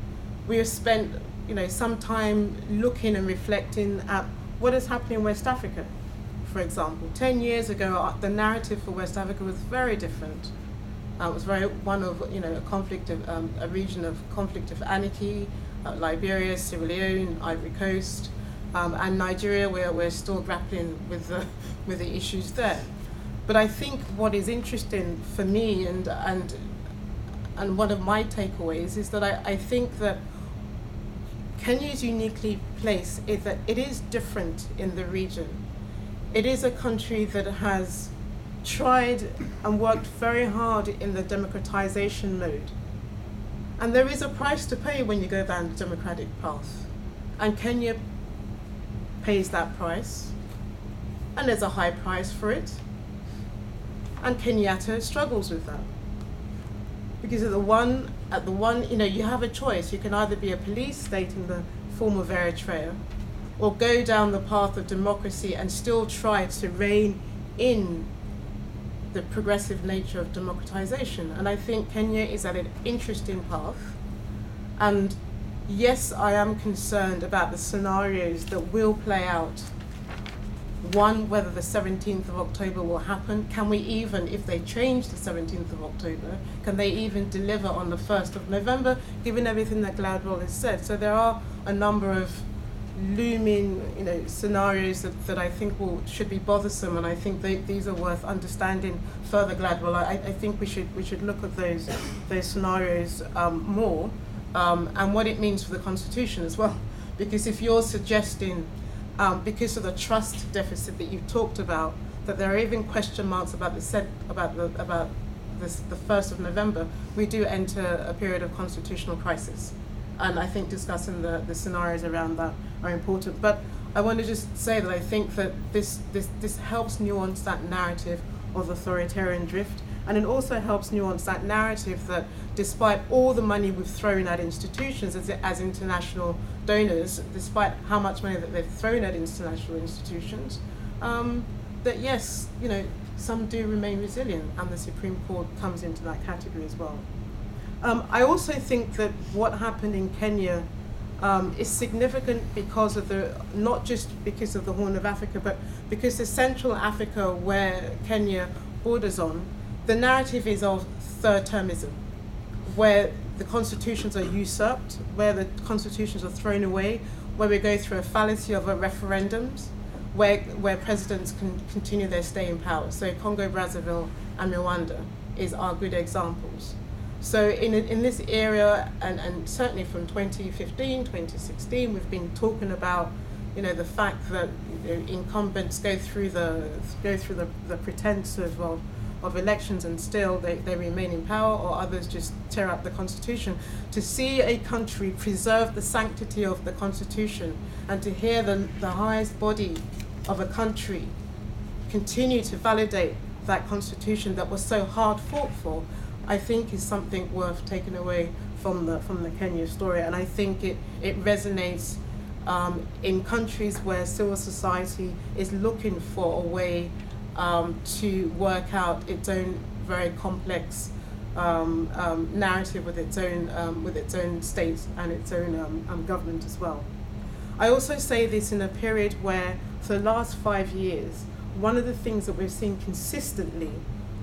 we have spent you know, some time looking and reflecting at what is happening in West Africa for example. Ten years ago, uh, the narrative for West Africa was very different. Uh, it was very one of you know a conflict of um, a region of conflict of anarchy, uh, Liberia, Sierra Leone, Ivory Coast, um, and Nigeria, where we're still grappling with the with the issues there. But I think what is interesting for me and and and one of my takeaways is that I, I think that Kenya is uniquely placed is that it is different in the region it is a country that has tried and worked very hard in the democratization mode. And there is a price to pay when you go down the democratic path. And Kenya pays that price. And there's a high price for it. And Kenyatta struggles with that. Because at the one at the one, you know, you have a choice. You can either be a police state in the form of Eritrea, or go down the path of democracy and still try to rein in the progressive nature of democratization. And I think Kenya is at an interesting path. And yes, I am concerned about the scenarios that will play out. One, whether the 17th of October will happen. Can we even, if they change the 17th of October, can they even deliver on the 1st of November, given everything that Gladwell has said? So there are a number of looming you know scenarios that, that I think will should be bothersome and I think they, these are worth understanding further Gladwell I, I think we should we should look at those those scenarios um, more um, and what it means for the constitution as well. Because if you're suggesting um, because of the trust deficit that you've talked about that there are even question marks about the set about the about this the first of November we do enter a period of constitutional crisis and I think discussing the, the scenarios around that are important. But I want to just say that I think that this, this, this helps nuance that narrative of authoritarian drift, and it also helps nuance that narrative that despite all the money we've thrown at institutions as, as international donors, despite how much money that they've thrown at international institutions, um, that yes, you know, some do remain resilient, and the Supreme Court comes into that category as well. Um, I also think that what happened in Kenya um, is significant because of the, not just because of the Horn of Africa, but because the Central Africa where Kenya borders on, the narrative is of third termism, where the constitutions are usurped, where the constitutions are thrown away, where we go through a fallacy of a referendums, where, where presidents can continue their stay in power. So Congo, Brazzaville, and Rwanda is are good examples. So in, in this area, and, and certainly from 2015, 2016, we've been talking about, you know, the fact that you know, incumbents go through the go through the, the pretense of, of, of elections and still they, they remain in power, or others just tear up the constitution. To see a country preserve the sanctity of the constitution and to hear the, the highest body of a country continue to validate that constitution that was so hard fought for, I think is something worth taking away from the from the Kenya story. And I think it, it resonates um, in countries where civil society is looking for a way um, to work out its own very complex um, um, narrative with its own um, with its own state and its own um, government as well. I also say this in a period where, for the last five years, one of the things that we've seen consistently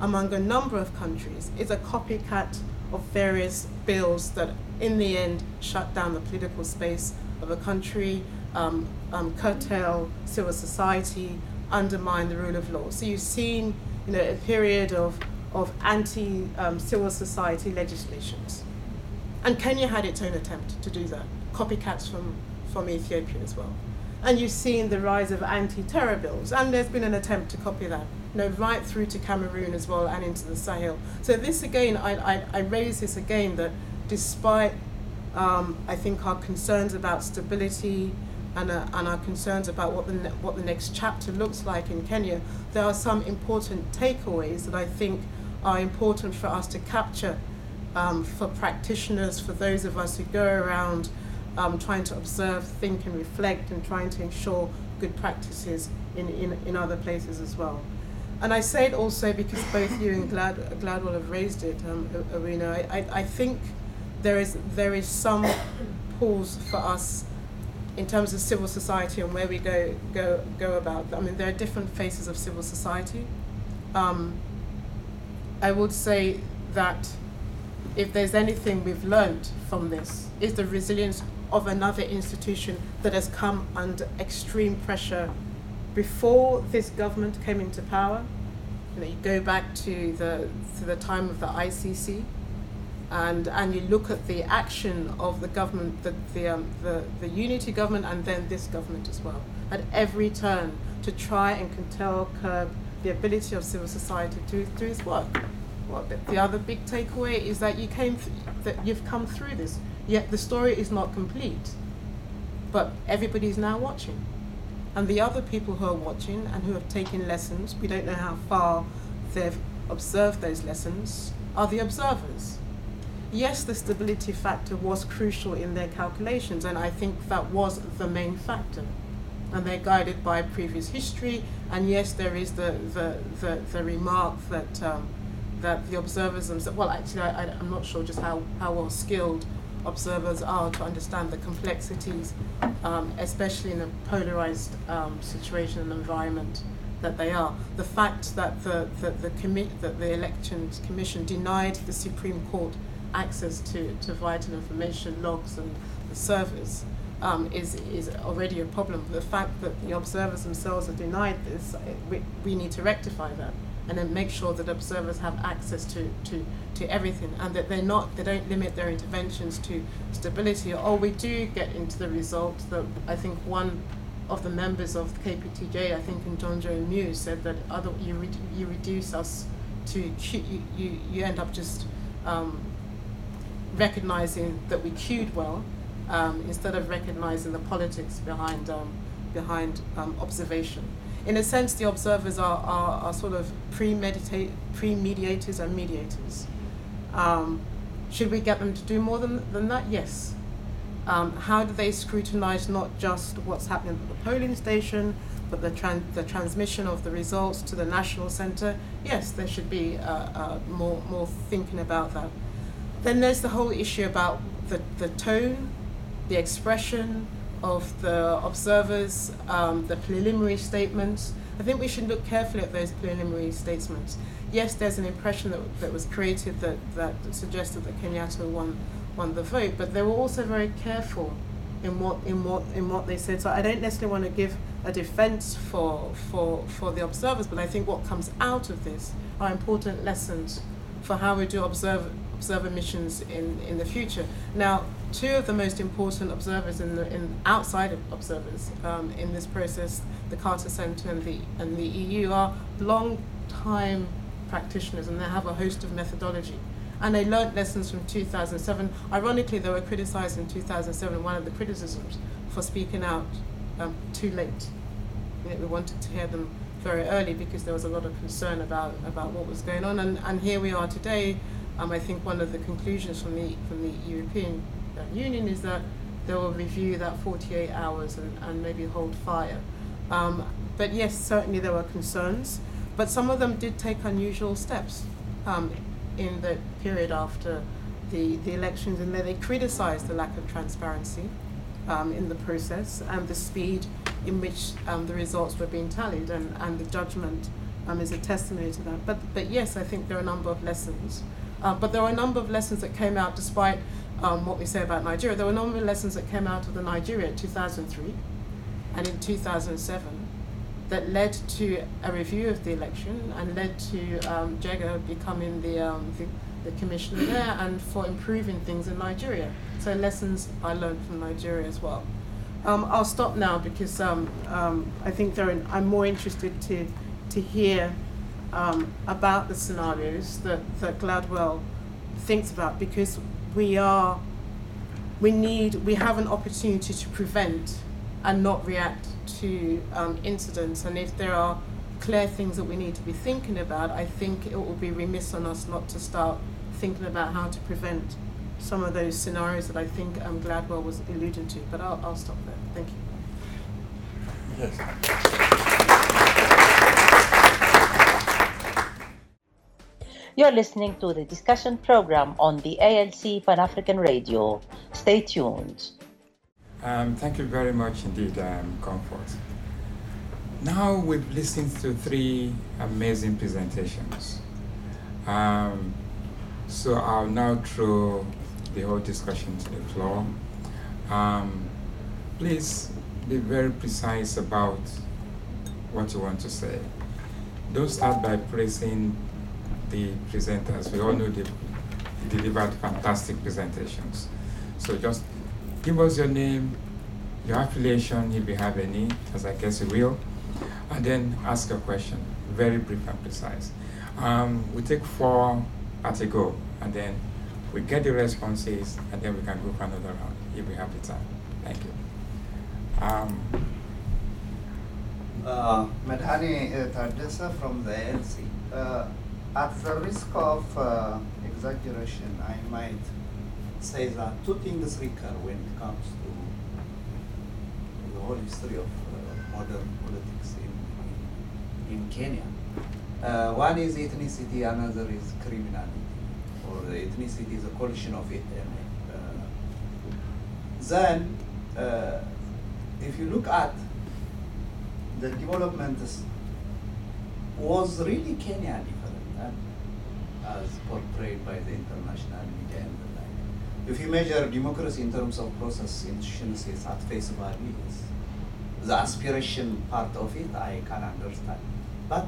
among a number of countries is a copycat of various bills that, in the end, shut down the political space of a country, um, um, curtail civil society, undermine the rule of law. So you've seen, you know, a period of of anti um, civil society legislations, and Kenya had its own attempt to do that. Copycats from from Ethiopia as well, and you've seen the rise of anti-terror bills, and there's been an attempt to copy that. Know, right through to Cameroon as well and into the Sahel. So this again, I, I, I raise this again that despite um, I think our concerns about stability and, uh, and our concerns about what the, ne- what the next chapter looks like in Kenya, there are some important takeaways that I think are important for us to capture um, for practitioners, for those of us who go around um, trying to observe, think, and reflect, and trying to ensure good practices in, in, in other places as well. And I say it also because both you and Glad, Gladwell have raised it, um, Arena. I, I, I think there is there is some pause for us in terms of civil society and where we go go go about. I mean, there are different faces of civil society. Um, I would say that if there's anything we've learned from this, is the resilience of another institution that has come under extreme pressure before this government came into power. You know, you go back to the to the time of the ICC and and you look at the action of the government, the the, um, the the unity government, and then this government as well, at every turn to try and curtail, curb the ability of civil society to do its work. Well, the, the other big takeaway is that you came, th- that you've come through this. Yet the story is not complete, but everybody is now watching, and the other people who are watching and who have taken lessons, we don't know how far they've observed those lessons, are the observers yes, the stability factor was crucial in their calculations, and I think that was the main factor. And they're guided by previous history, and yes, there is the, the, the, the remark that, um, that the observers themselves, well, actually, I, I, I'm not sure just how, how well skilled observers are to understand the complexities, um, especially in a polarized um, situation and environment that they are. The fact that the, the, the, commi- that the Elections Commission denied the Supreme Court access to, to vital information, logs, and the servers um, is, is already a problem. The fact that the observers themselves are denied this, we, we need to rectify that and then make sure that observers have access to, to, to everything and that they're not they don't limit their interventions to stability or we do get into the result that I think one of the members of the KPTJ I think in Njonjo Mue said that other you, re- you reduce us to you, you, you end up just um, recognizing that we queued well um, instead of recognizing the politics behind, um, behind um, observation. In a sense, the observers are, are, are sort of pre-meditate, pre-mediators and mediators. Um, should we get them to do more than, than that? Yes. Um, how do they scrutinize not just what's happening at the polling station, but the, tran- the transmission of the results to the national center? Yes, there should be uh, uh, more, more thinking about that. Then there's the whole issue about the, the tone, the expression of the observers, um, the preliminary statements. I think we should look carefully at those preliminary statements. Yes, there's an impression that, that was created that, that suggested that Kenyatta won, won the vote, but they were also very careful in what, in, what, in what they said. So I don't necessarily want to give a defense for, for, for the observers, but I think what comes out of this are important lessons for how we do observe observer missions in, in the future. Now, two of the most important observers in the in outside observers um, in this process, the Carter Center and the and the EU, are long time practitioners and they have a host of methodology. And they learnt lessons from 2007. Ironically, they were criticized in 2007, one of the criticisms, for speaking out um, too late. You know, we wanted to hear them very early because there was a lot of concern about, about what was going on. And, and here we are today. Um, I think one of the conclusions from the, from the European That union is that they will review that 48 hours and, and maybe hold fire. Um, but yes, certainly there were concerns, but some of them did take unusual steps um, in the period after the, the elections, and they criticized the lack of transparency um, in the process and the speed in which um, the results were being tallied, and, and the judgment um, is a testimony to that. But, but yes, I think there are a number of lessons. Uh, but there are a number of lessons that came out despite um, what we say about Nigeria. There were a number of lessons that came out of the Nigeria in 2003 and in 2007 that led to a review of the election and led to um, Jega becoming the, um, the, the commissioner there and for improving things in Nigeria. So lessons I learned from Nigeria as well. Um, I'll stop now because um, um, I think in, I'm more interested to, to hear um, about the scenarios that, that Gladwell thinks about because we are, we need, we have an opportunity to prevent and not react to um, incidents. And if there are clear things that we need to be thinking about, I think it will be remiss on us not to start thinking about how to prevent some of those scenarios that I think um, Gladwell was alluding to. But I'll, I'll stop there. Thank you. Yes. You're listening to the discussion program on the ALC Pan African Radio. Stay tuned. Um, thank you very much indeed, um, Comfort. Now we've listened to three amazing presentations. Um, so I'll now throw the whole discussion to the floor. Um, please be very precise about what you want to say. Don't start by praising the presenters. We all know they delivered fantastic presentations. So just give us your name, your affiliation, if you have any, as I guess you will, and then ask a question, very brief and precise. Um, we take four at a go, and then we get the responses, and then we can go for another round if we have the time. Thank you. Um, uh, Medhane Tadesse from the LC. Uh, at the risk of uh, exaggeration, I might say that two things recur when it comes to the whole history of uh, modern politics in, in, Kenya. Uh, one is ethnicity, another is criminality, or ethnicity is a collision of it. Uh, then, uh, if you look at the development was really Kenya different as portrayed by the international media and the like. If you measure democracy in terms of process institutions at face value, the aspiration part of it I can understand. But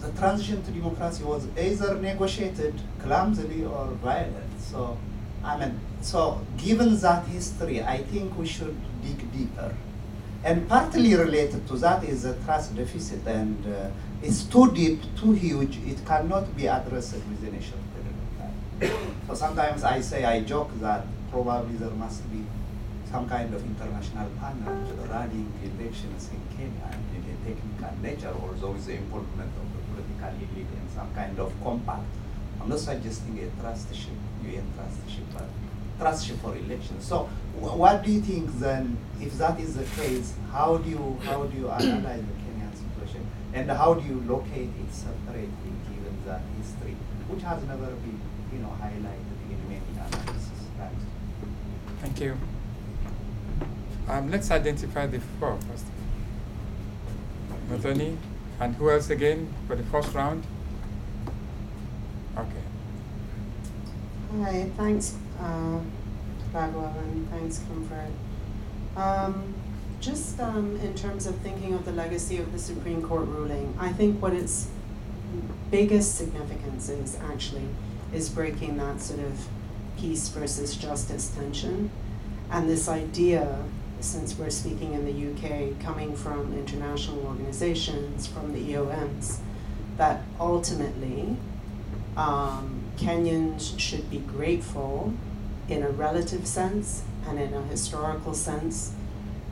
the transition to democracy was either negotiated clumsily or violent. So, I mean, so given that history, I think we should dig deeper. And partly related to that is the trust deficit, and uh, it's too deep, too huge, it cannot be addressed within period of time. so sometimes I say, I joke that probably there must be some kind of international panel running elections in Kenya in a technical nature, although with the involvement of the political elite and some kind of compact. I'm not suggesting a trustship, UN trustship, but trustship for elections. So what do you think then, if that is the case, how do you, how do you analyze the situation? And how do you locate it separately given that history, which has never been you know, highlighted in many analysis? Thanks. Thank you. Um, let's identify the four first. Anthony, and who else again for the first round? Okay. Hi, thanks, uh, Gladwell, and thanks, Comfort. Um, just um, in terms of thinking of the legacy of the Supreme Court ruling, I think what its biggest significance is actually is breaking that sort of peace versus justice tension. And this idea, since we're speaking in the UK, coming from international organizations, from the EOMs, that ultimately um, Kenyans should be grateful in a relative sense and in a historical sense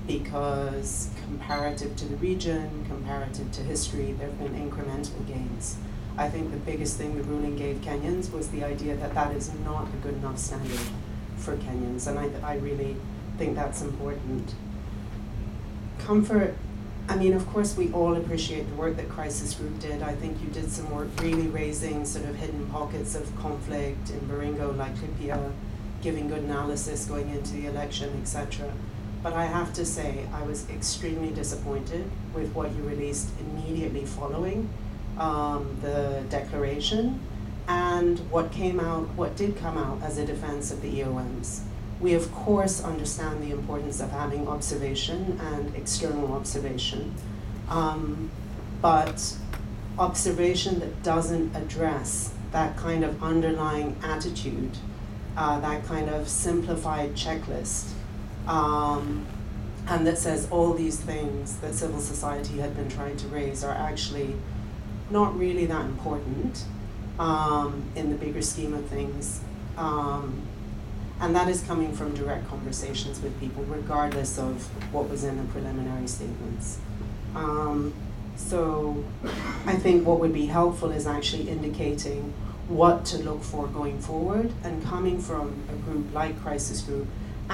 because comparative to the region, comparative to history, there have been incremental gains. I think the biggest thing the ruling gave Kenyans was the idea that that is not a good enough standard for Kenyans, and I, I really think that's important. Comfort, I mean, of course, we all appreciate the work that Crisis Group did. I think you did some work really raising sort of hidden pockets of conflict in Baringo, Laikipia, giving good analysis going into the election, etc. But I have to say, I was extremely disappointed with what you released immediately following um, the declaration and what came out, what did come out as a defense of the EOMs. We, of course, understand the importance of having observation and external observation, um, but observation that doesn't address that kind of underlying attitude, uh, that kind of simplified checklist, um, and that says all these things that civil society had been trying to raise are actually not really that important um, in the bigger scheme of things. Um, and that is coming from direct conversations with people, regardless of what was in the preliminary statements. Um, so I think what would be helpful is actually indicating what to look for going forward and coming from a group like Crisis Group,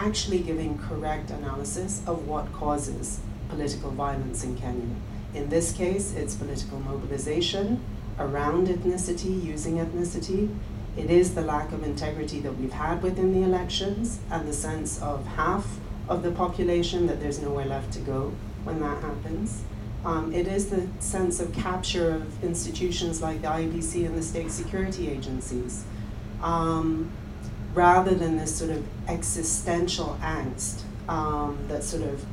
actually giving correct analysis of what causes political violence in Kenya. In this case, it's political mobilization around ethnicity, using ethnicity, it is the lack of integrity that we've had within the elections and the sense of half of the population that there's nowhere left to go when that happens. Um, it is the sense of capture of institutions like the IEBC and the state security agencies, um, rather than this sort of existential angst um, that sort of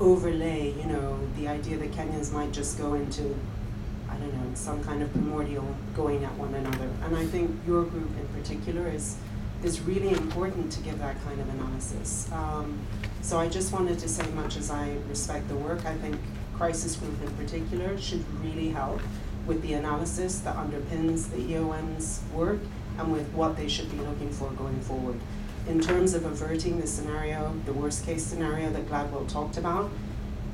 overlay, you know, the idea that Kenyans might just go into I don't know, some kind of primordial going at one another. And I think your group in particular is is really important to give that kind of analysis. Um, so I just wanted to say, much as I respect the work, I think Crisis Group in particular should really help with the analysis that underpins the EOM's work and with what they should be looking for going forward. In terms of averting the scenario, the worst case scenario that Gladwell talked about,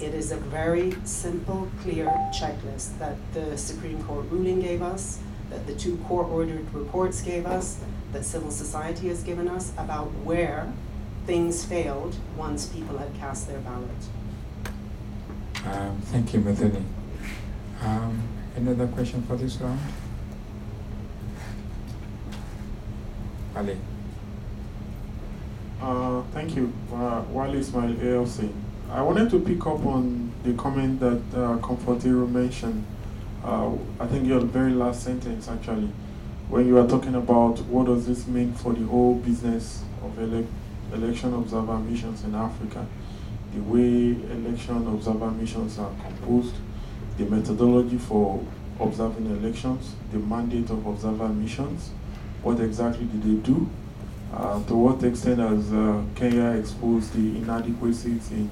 it is a very simple, clear checklist that the Supreme Court ruling gave us, that the two court ordered reports gave us, that civil society has given us about where things failed once people had cast their ballot. Um, thank you, Muthoni. Um, another question for this round? Uh, thank you. Uh, Wale Ismail, ALC. I wanted to pick up on the comment that uh, Comfort Ero mentioned. Uh, I think your very last sentence actually, when you are talking about what does this mean for the whole business of ele election observer missions in Africa, the way election observer missions are composed, the methodology for observing elections, the mandate of observer missions, what exactly did they do, uh, to what extent has uh, Kenya exposed the inadequacies in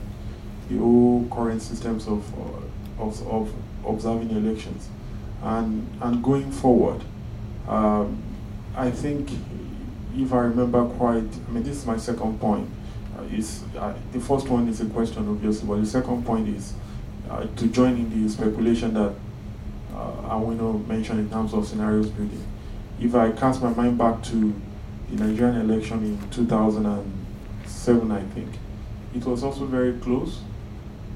the old current systems of, uh, of, of observing elections. And, and going forward, um, I think, if I remember quite, I mean, this is my second point. Uh, is uh, the first one is a question, obviously, but the second point is uh, to join in the speculation that uh, Awino mention in terms of scenarios building. If I cast my mind back to the Nigerian election in 2007, I think, it was also very close.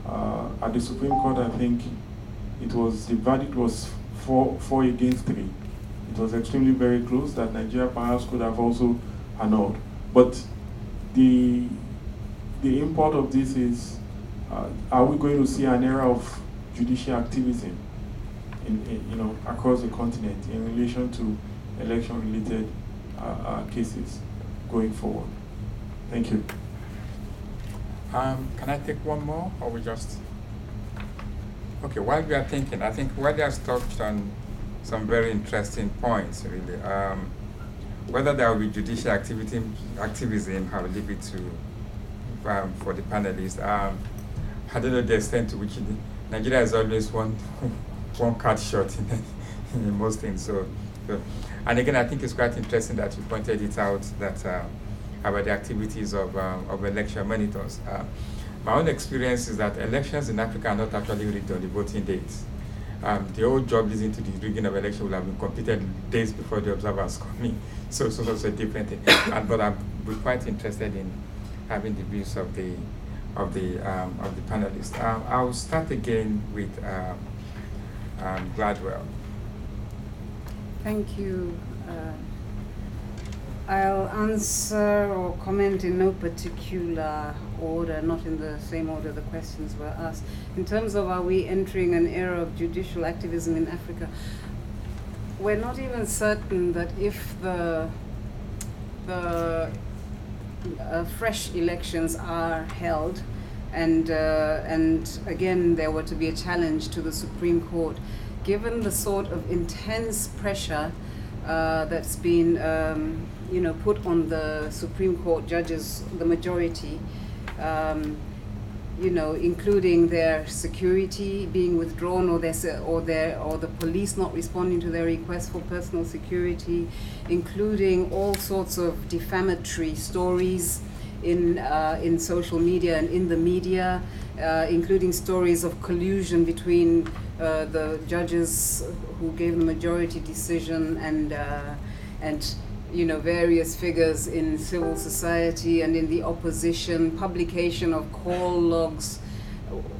Uh, at the Supreme Court, I think it was the verdict was four four against three. It was extremely very close that Nigeria perhaps could have also annulled. But the the import of this is, uh, are we going to see an era of judicial activism, in, in you know, across the continent in relation to election-related uh, uh, cases going forward? Thank you. Um, can I take one more, or we just? Okay, while we are thinking, I think Wally has touched on some very interesting points, really. Um, whether there will be judicial activity, activism, I will leave it to um, for the panelists. Um, I don't know the extent to which Nigeria is always one one card shot in in most things. So, so, and again, I think it's quite interesting that you pointed it out that uh, about the activities of, uh, of election monitors. Uh, my own experience is that elections in Africa are not actually rigged on the voting dates. Um, the whole job leading to the rigging of election will have been completed days before the observers come in. So, so it's a different thing. and, but I'm quite interested in having the views of the of the um, of the panelists. Um, I'll start again with um, um Gladwell. Thank you. Uh, I'll answer or comment in no particular order, not in the same order the questions were asked. In terms of are we entering an era of judicial activism in Africa, we're not even certain that if the the uh, fresh elections are held, and uh, and again there were to be a challenge to the Supreme Court, given the sort of intense pressure uh, that's been um, you know, put on the Supreme Court judges, the majority, um, you know, including their security being withdrawn or their or their or the police not responding to their request for personal security, including all sorts of defamatory stories in uh, in social media and in the media, uh, including stories of collusion between uh, the judges who gave the majority decision and uh, and you know, various figures in civil society and in the opposition, publication of call logs,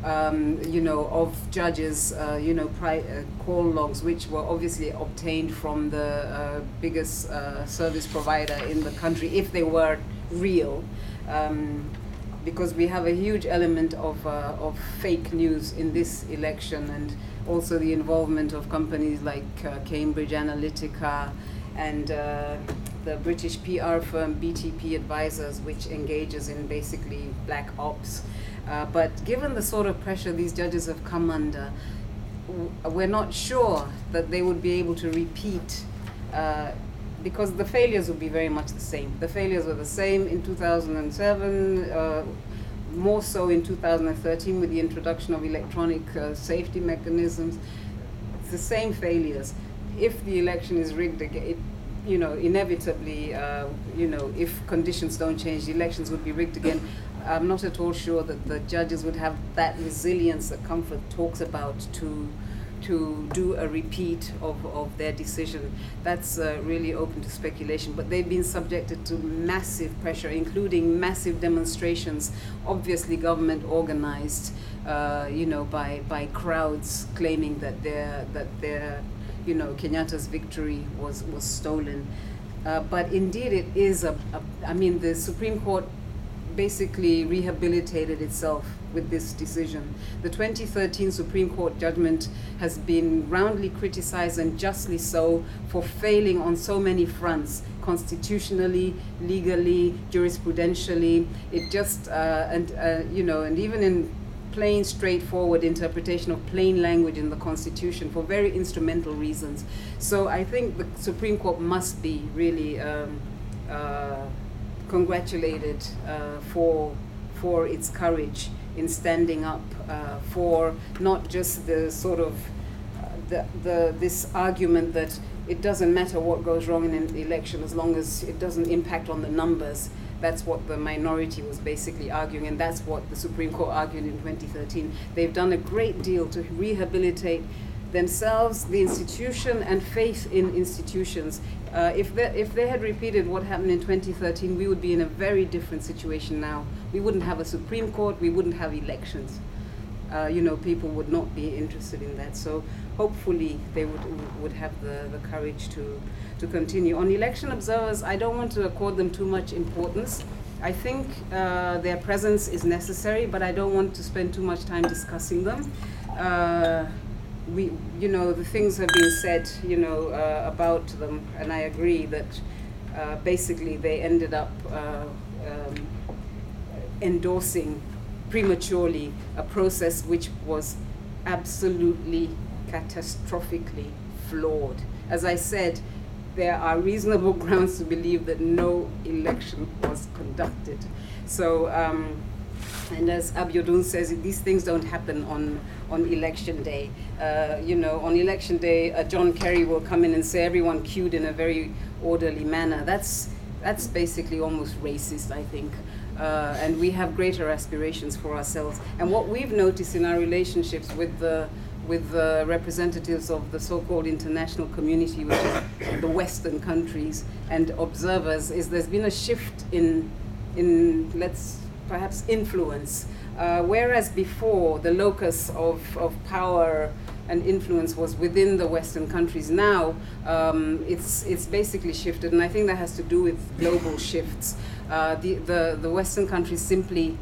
um, you know, of judges, uh, you know, pri- uh, call logs, which were obviously obtained from the uh, biggest uh, service provider in the country, if they were real. Um, because we have a huge element of, uh, of fake news in this election and also the involvement of companies like uh, Cambridge Analytica and uh, the British PR firm BTP Advisors, which engages in basically black ops. Uh, but given the sort of pressure these judges have come under, we're not sure that they would be able to repeat uh, because the failures would be very much the same. The failures were the same in 2007, uh, more so in 2013 with the introduction of electronic uh, safety mechanisms. It's the same failures if the election is rigged again, it, you know, inevitably, uh, you know, if conditions don't change, the elections would be rigged again. I'm not at all sure that the judges would have that resilience that Comfort talks about to to do a repeat of, of their decision. That's uh, really open to speculation. But they've been subjected to massive pressure, including massive demonstrations, obviously government organized, uh, you know, by, by crowds claiming that they're, that they're you know, Kenyatta's victory was, was stolen. Uh, but indeed, it is a, a, I mean, the Supreme Court basically rehabilitated itself with this decision. The 2013 Supreme Court judgment has been roundly criticized and justly so for failing on so many fronts constitutionally, legally, jurisprudentially. It just, uh, and, uh, you know, and even in plain, straightforward interpretation of plain language in the Constitution for very instrumental reasons. So I think the Supreme Court must be really um, uh, congratulated uh, for for its courage in standing up uh, for not just the sort of uh, the, the this argument that it doesn't matter what goes wrong in an election as long as it doesn't impact on the numbers that's what the minority was basically arguing, and that's what the Supreme Court argued in 2013. They've done a great deal to rehabilitate themselves, the institution, and faith in institutions. Uh, if, they, if they had repeated what happened in 2013, we would be in a very different situation now. We wouldn't have a Supreme Court, we wouldn't have elections. Uh, you know, people would not be interested in that. So hopefully they would, would have the, the courage to, to continue. On election observers, I don't want to accord them too much importance. I think uh, their presence is necessary, but I don't want to spend too much time discussing them. Uh, we, you know, the things have been said, you know, uh, about them, and I agree that uh, basically they ended up uh, um, endorsing prematurely a process which was absolutely catastrophically flawed. As I said, there are reasonable grounds to believe that no election was conducted. So, um, And as Abiodun says, these things don't happen on, on election day. Uh, you know, on election day, uh, John Kerry will come in and say everyone queued in a very orderly manner. That's, that's basically almost racist, I think. Uh, and we have greater aspirations for ourselves. And what we've noticed in our relationships with the with the representatives of the so-called international community, which is the Western countries, and observers, is there's been a shift in, in let's perhaps influence. Uh, whereas before the locus of, of power and influence was within the Western countries, now um, it's, it's basically shifted, and I think that has to do with global shifts. Uh, the, the, the Western countries simply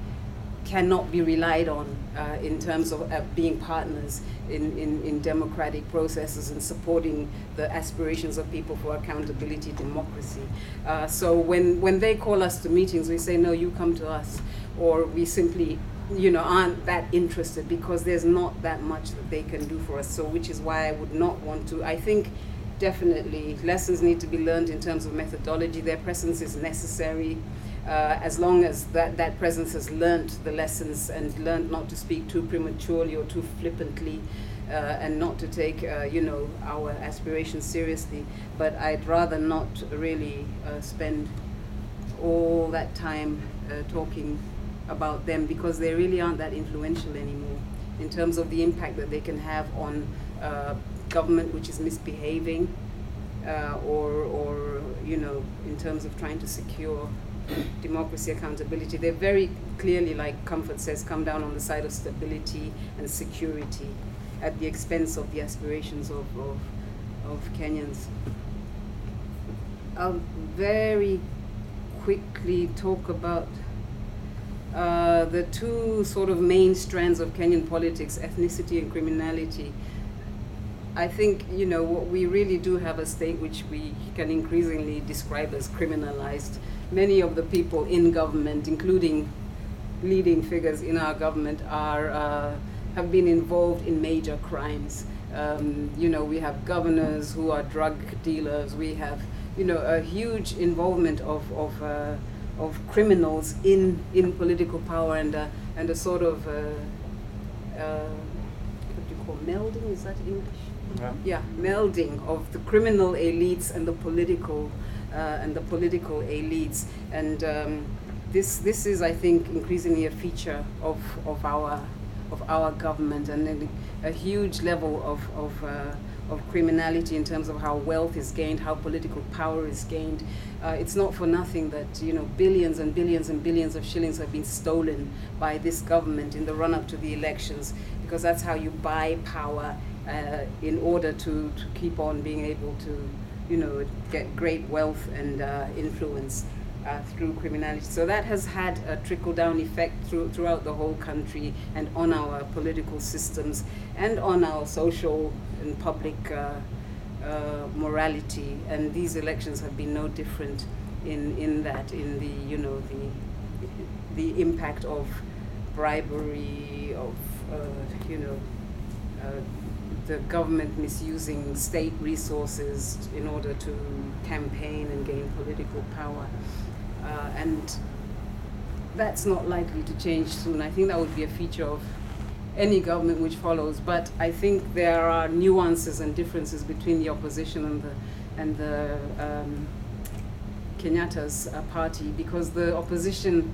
cannot be relied on uh, in terms of uh, being partners in, in, in democratic processes and supporting the aspirations of people for accountability, democracy. Uh, so when, when they call us to meetings, we say, no, you come to us. Or we simply you know, aren't that interested because there's not that much that they can do for us. So which is why I would not want to. I think definitely lessons need to be learned in terms of methodology. Their presence is necessary uh, as long as that, that presence has learned the lessons and learned not to speak too prematurely or too flippantly uh, and not to take, uh, you know, our aspirations seriously. But I'd rather not really uh, spend all that time uh, talking about them because they really aren't that influential anymore in terms of the impact that they can have on uh, government which is misbehaving or, or, you know, in terms of trying to secure democracy, accountability. They're very clearly, like Comfort says, come down on the side of stability and security at the expense of the aspirations of, of, of Kenyans. I'll very quickly talk about uh, the two sort of main strands of Kenyan politics, ethnicity and criminality. I think, you know, we really do have a state which we can increasingly describe as criminalized many of the people in government, including leading figures in our government, are uh, have been involved in major crimes. Um, you know, we have governors who are drug dealers. We have, you know, a huge involvement of of, uh, of criminals in in political power and uh, and a sort of uh, uh, what do you call melding? Is that English? Yeah. yeah, melding of the criminal elites and the political uh, and the political elites. And um, this, this is, I think, increasingly a feature of, of, our, of our government and a huge level of, of, uh, of criminality in terms of how wealth is gained, how political power is gained. Uh, it's not for nothing that you know billions and billions and billions of shillings have been stolen by this government in the run-up to the elections, because that's how you buy power uh, in order to, to keep on being able to you know, get great wealth and uh, influence uh, through criminality. So that has had a trickle down effect through, throughout the whole country and on our political systems and on our social and public uh, uh, morality. And these elections have been no different in, in that, in the, you know, the, the impact of bribery, of, uh, you know, uh, the government misusing state resources in order to campaign and gain political power. Uh, and that's not likely to change soon. I think that would be a feature of any government which follows. But I think there are nuances and differences between the opposition and the and the um, Kenyatta's uh, party because the opposition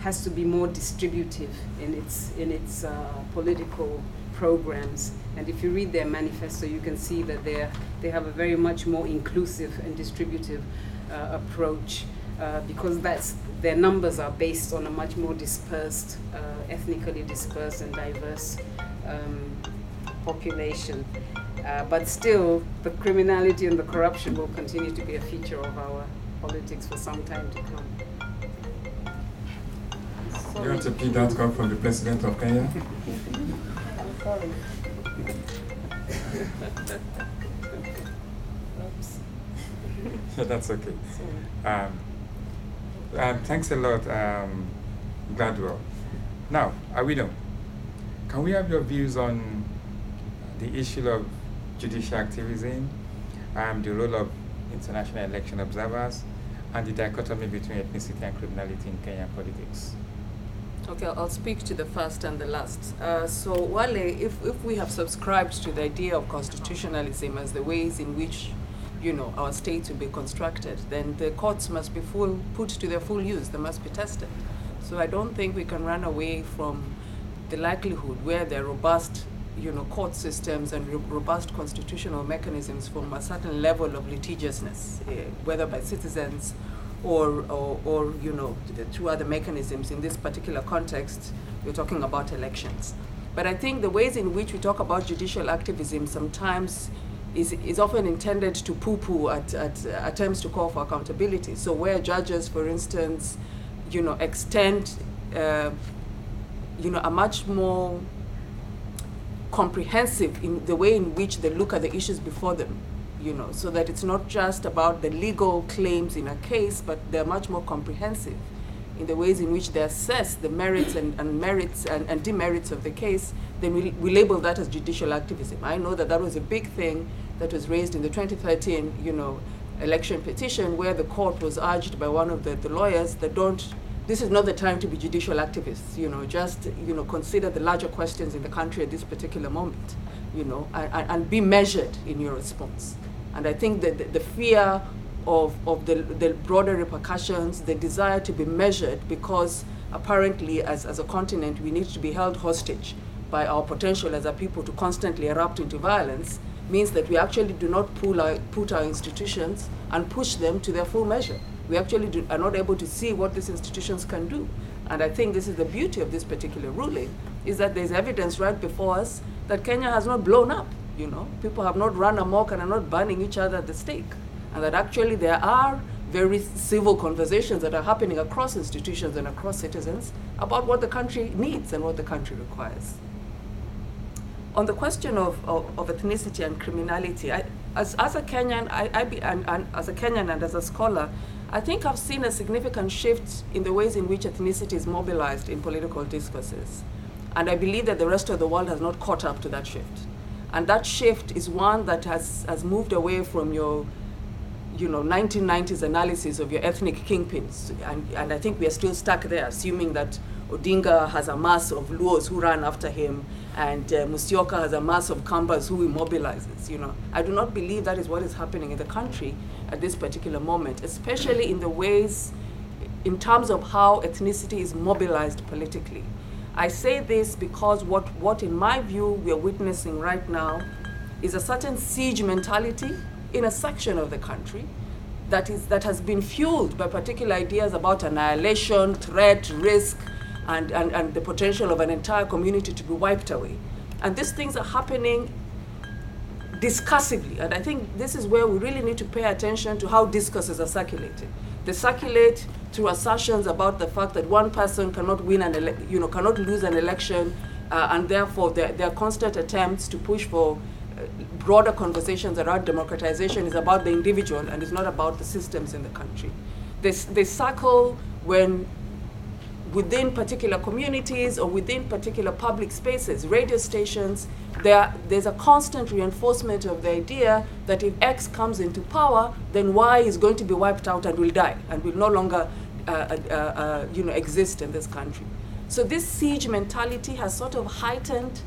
has to be more distributive in its in its uh, political programs. And if you read their manifesto, you can see that they they have a very much more inclusive and distributive uh, approach uh, because that's their numbers are based on a much more dispersed, uh, ethnically dispersed and diverse um, population. Uh, but still, the criminality and the corruption will continue to be a feature of our politics for some time to come. You want to repeat that come from the president of Kenya? I'm Sorry. That's okay. Um, um, thanks a lot, um, Gladwell. Now, Awido, can we have your views on the issue of judicial activism, um, the role of international election observers, and the dichotomy between ethnicity and criminality in Kenyan politics? Okay, I'll speak to the first and the last. Uh, so, Wale, if, if we have subscribed to the idea of constitutionalism as the ways in which, you know, our state will be constructed, then the courts must be full, put to their full use. They must be tested. So I don't think we can run away from the likelihood where there are robust, you know, court systems and robust constitutional mechanisms from a certain level of litigiousness, uh, whether by citizens or, or, or you know, through other mechanisms. In this particular context, we're talking about elections. But I think the ways in which we talk about judicial activism sometimes is, is often intended to poo-poo at, at attempts to call for accountability. So where judges, for instance, you know, extend, uh, you know, a much more comprehensive in the way in which they look at the issues before them you know, so that it's not just about the legal claims in a case, but they're much more comprehensive in the ways in which they assess the merits and, and merits and, and, demerits of the case, then we, we label that as judicial activism. I know that that was a big thing that was raised in the 2013, you know, election petition where the court was urged by one of the, the lawyers that don't, this is not the time to be judicial activists, you know, just, you know, consider the larger questions in the country at this particular moment, you know, and, and be measured in your response. And I think that the, the fear of, of the, the broader repercussions, the desire to be measured, because apparently, as, as a continent, we need to be held hostage by our potential as a people to constantly erupt into violence, means that we actually do not pull our, put our institutions and push them to their full measure. We actually do, are not able to see what these institutions can do. And I think this is the beauty of this particular ruling, is that there's evidence right before us that Kenya has not blown up you know. People have not run amok and are not burning each other at the stake. And that actually there are very civil conversations that are happening across institutions and across citizens about what the country needs and what the country requires. On the question of, of, of ethnicity and criminality, I, as, as a Kenyan, I, I be, and, and as a Kenyan and as a scholar, I think I've seen a significant shift in the ways in which ethnicity is mobilized in political discourses. And I believe that the rest of the world has not caught up to that shift. And that shift is one that has, has moved away from your you know, 1990s analysis of your ethnic kingpins. And, and I think we are still stuck there, assuming that Odinga has a mass of Luos who run after him, and uh, has a mass of Kambas who immobilizes. You know, I do not believe that is what is happening in the country at this particular moment, especially in the ways, in terms of how ethnicity is mobilized politically. I say this because what, what in my view we are witnessing right now is a certain siege mentality in a section of the country that, is, that has been fueled by particular ideas about annihilation, threat, risk, and, and, and the potential of an entire community to be wiped away. And these things are happening discursively. And I think this is where we really need to pay attention to how discourses are circulated. They circulate through assertions about the fact that one person cannot win an ele- you know cannot lose an election, uh, and therefore there, there are constant attempts to push for broader conversations around democratization is about the individual and it's not about the systems in the country. They, they circle when within particular communities or within particular public spaces, radio stations, there, there's a constant reinforcement of the idea that if X comes into power, then Y is going to be wiped out and will die and will no longer uh, uh, uh, uh you know, exist in this country. So this siege mentality has sort of heightened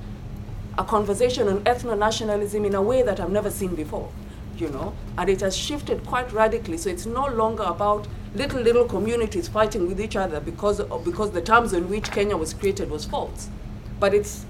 a conversation on ethno-nationalism in a way that I've never seen before, you know, and it has shifted quite radically. So it's no longer about little, little communities fighting with each other because, of, because the terms in which Kenya was created was false. But it's,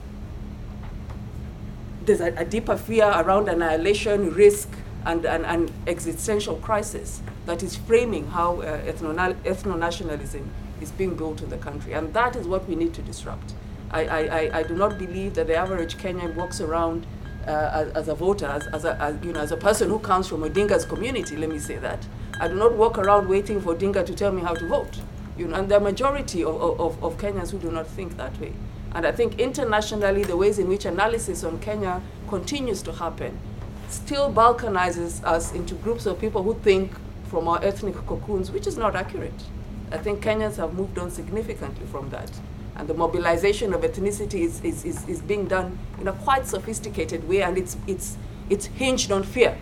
there's a, a deeper fear around annihilation, risk, and, and existential crisis that is framing how uh, ethno nationalism is being built in the country. And that is what we need to disrupt. I, I, I do not believe that the average Kenyan walks around uh, as, as, a voter, as, as, a, as, you know, as a person who comes from a Odinga's community, let me say that. I do not walk around waiting for Odinga to tell me how to vote. You know, and the majority of, of, of Kenyans who do not think that way. And I think internationally, the ways in which analysis on Kenya continues to happen still balkanizes us into groups of people who think from our ethnic cocoons, which is not accurate. I think Kenyans have moved on significantly from that. And the mobilization of ethnicity is, is, is, is being done in a quite sophisticated way, and it's, it's, it's hinged on fear.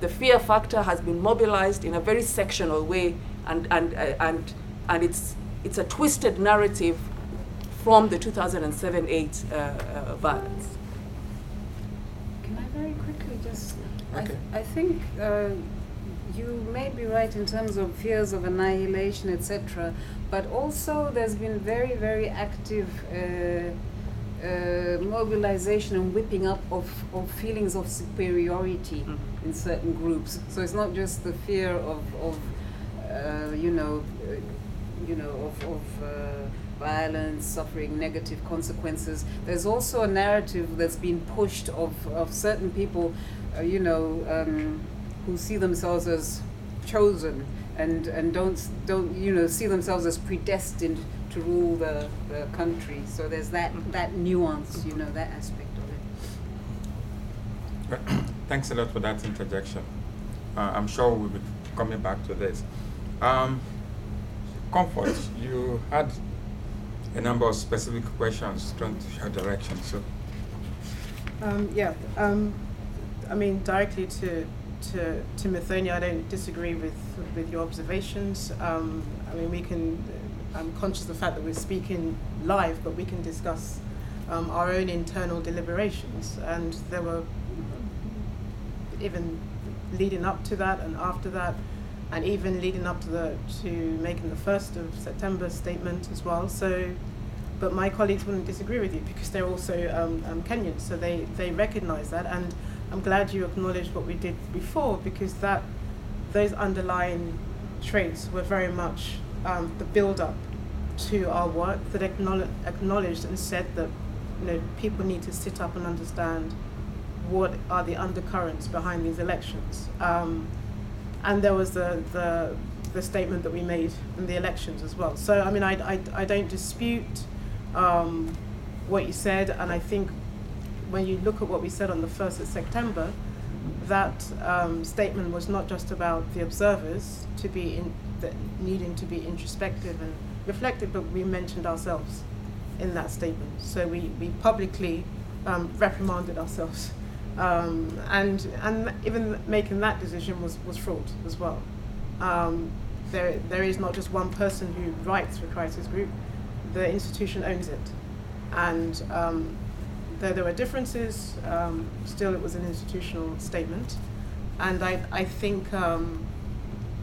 The fear factor has been mobilized in a very sectional way, and, and, uh, and, and it's, it's a twisted narrative from the 2007-8 uh, uh, violence. Can I very quickly just? I, Okay. th- I think uh, you may be right in terms of fears of annihilation, etc. But also, there's been very, very active uh, uh, mobilization and whipping up of, of feelings of superiority Mhm. in certain groups. So it's not just the fear of, of uh, you know, uh, you know, of, of uh, violence, suffering negative consequences. There's also a narrative that's been pushed of, of certain people, uh, you know, um, who see themselves as chosen and, and don't, don't, you know, see themselves as predestined to rule the, the country. So there's that, that nuance, you know, that aspect of it. Thanks a lot for that interjection. Uh, I'm sure we'll be coming back to this. Um, Comfort, you had a number of specific questions turned to your direction, so Um, yeah, um, I mean, directly to, to, to Medhane, I don't disagree with, with your observations. Um, I mean, we can, I'm conscious of the fact that we're speaking live, but we can discuss um, our own internal deliberations. And there were, even leading up to that and after that, and even leading up to the to making the first of September statement as well. So, but my colleagues wouldn't disagree with you because they're also um, um, Kenyan, so they they recognise that, and I'm glad you acknowledged what we did before because that those underlying traits were very much um, the build up to our work that acknowledge, acknowledged and said that you know people need to sit up and understand what are the undercurrents behind these elections. Um, and there was the, the the statement that we made in the elections as well. So I mean, I, I, I don't dispute um, what you said, and I think when you look at what we said on the first of September, that um, statement was not just about the observers to be in, needing to be introspective and reflective, but we mentioned ourselves in that statement. So we, we publicly um, reprimanded ourselves. Um, and and even making that decision was, was fraud as well. Um, there, there is not just one person who writes for Crisis Group, the institution owns it. And um, though there were differences, um, still it was an institutional statement. And I, I think um,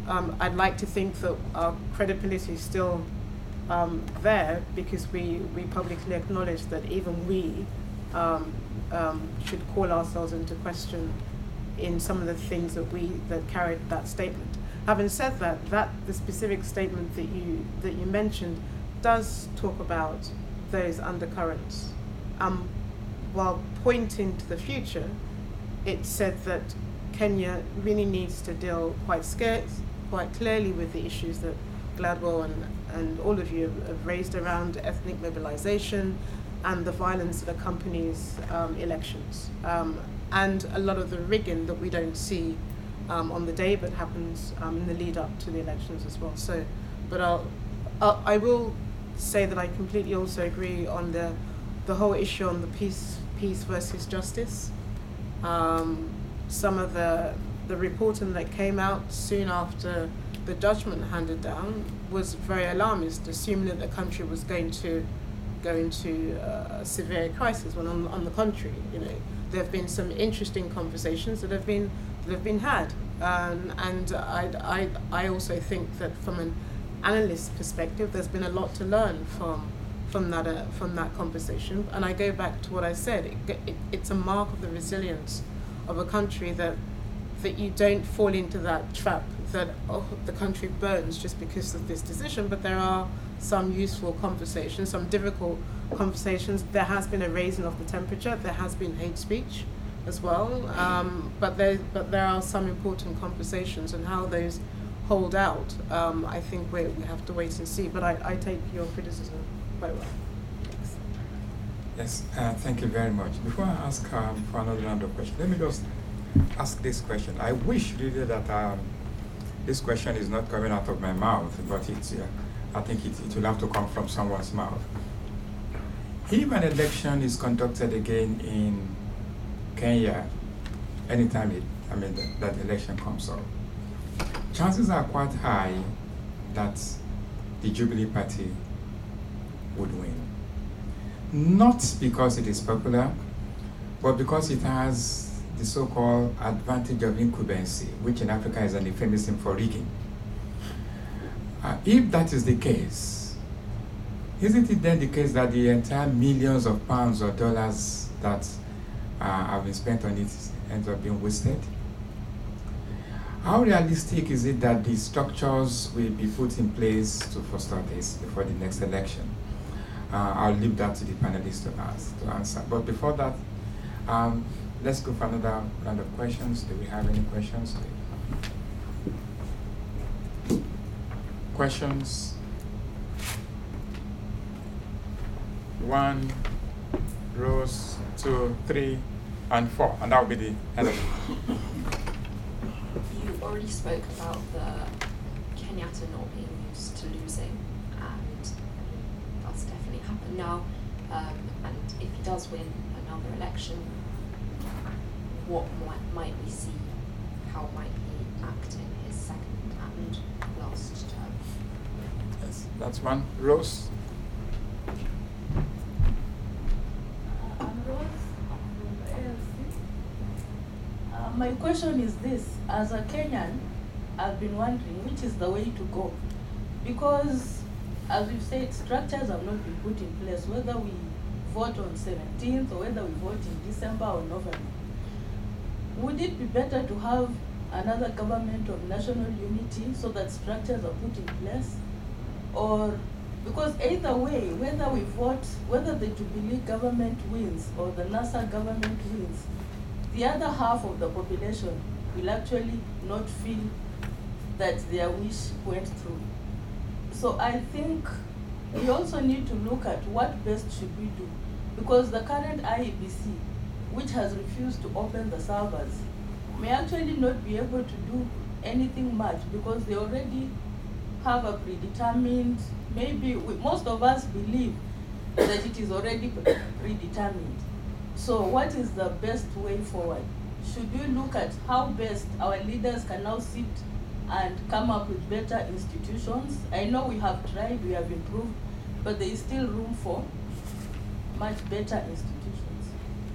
um, I'd like to think that our credibility is still um, there because we, we publicly acknowledge that even we um, should call ourselves into question in some of the things that we that carried that statement. Having said that, that the specific statement that you that you mentioned does talk about those undercurrents. Um, while pointing to the future, it said that Kenya really needs to deal quite scarce, quite clearly with the issues that Gladwell and, and all of you have, raised around ethnic mobilization and the violence that accompanies um, elections. Um, and a lot of the rigging that we don't see um, on the day but happens um, in the lead up to the elections as well. So, but I'll, I'll, I will say that I completely also agree on the, the whole issue on the peace, peace versus justice. Um, some of the, the reporting that came out soon after the judgment handed down was very alarmist, assuming that the country was going to go into uh, a severe crisis. When on, on the contrary, you know, there have been some interesting conversations that have been that have been had, um, and I, I, I also think that from an analyst perspective, there's been a lot to learn from from that uh, from that conversation. And I go back to what I said. It, it, it's a mark of the resilience of a country that that you don't fall into that trap that oh, the country burns just because of this decision. But there are some useful conversations, some difficult conversations. There has been a raising of the temperature. There has been hate speech as well. Um, but there but there are some important conversations, and how those hold out. Um, I think we we have to wait and see. But I, I take your criticism quite well. Thanks. Yes, uh, thank you very much. Before I ask um, for another round of questions, let me just ask this question. I wish really that um, this question is not coming out of my mouth, but it's, uh, I think it, it will have to come from someone's mouth. If an election is conducted again in Kenya, anytime it, I mean, that, that election comes up, chances are quite high that the Jubilee Party would win. not because it is popular, but because it has the so-called advantage of incumbency, which in Africa is an euphemism for rigging. Uh, if that is the case, isn't it then the case that the entire millions of pounds or dollars that uh, have been spent on it ends up being wasted? How realistic is it that the structures will be put in place to foster this before the next election? Uh, I'll leave that to the panelists to, ask, to answer. But before that, um, let's go for another round of questions. Do we have any questions? Questions? One, rows, two, three, and four. And that will be the end of it. You already spoke about the Kenyatta not being used to losing now. Um, and if he does win another election, what might, might we see? How might he act in his second and last term? Yes, that's one. Rose? Uh, my question is this as a Kenyan, I've been wondering which is the way to go because as we've said, structures have not been put in place, whether we vote on 17th or whether we vote in December or November. Would it be better to have another government of national unity so that structures are put in place? Or, because either way, whether we vote, whether the Jubilee government wins or the NASA government wins, the other half of the population will actually not feel that their wish went through. So I think we also need to look at what best should we do. Because the current IEBC, which has refused to open the servers, may actually not be able to do anything much because they already have a predetermined, maybe we, most of us believe that it is already predetermined. So what is the best way forward? Should we look at how best our leaders can now sit and come up with better institutions. I know we have tried, we have improved, but there is still room for much better institutions.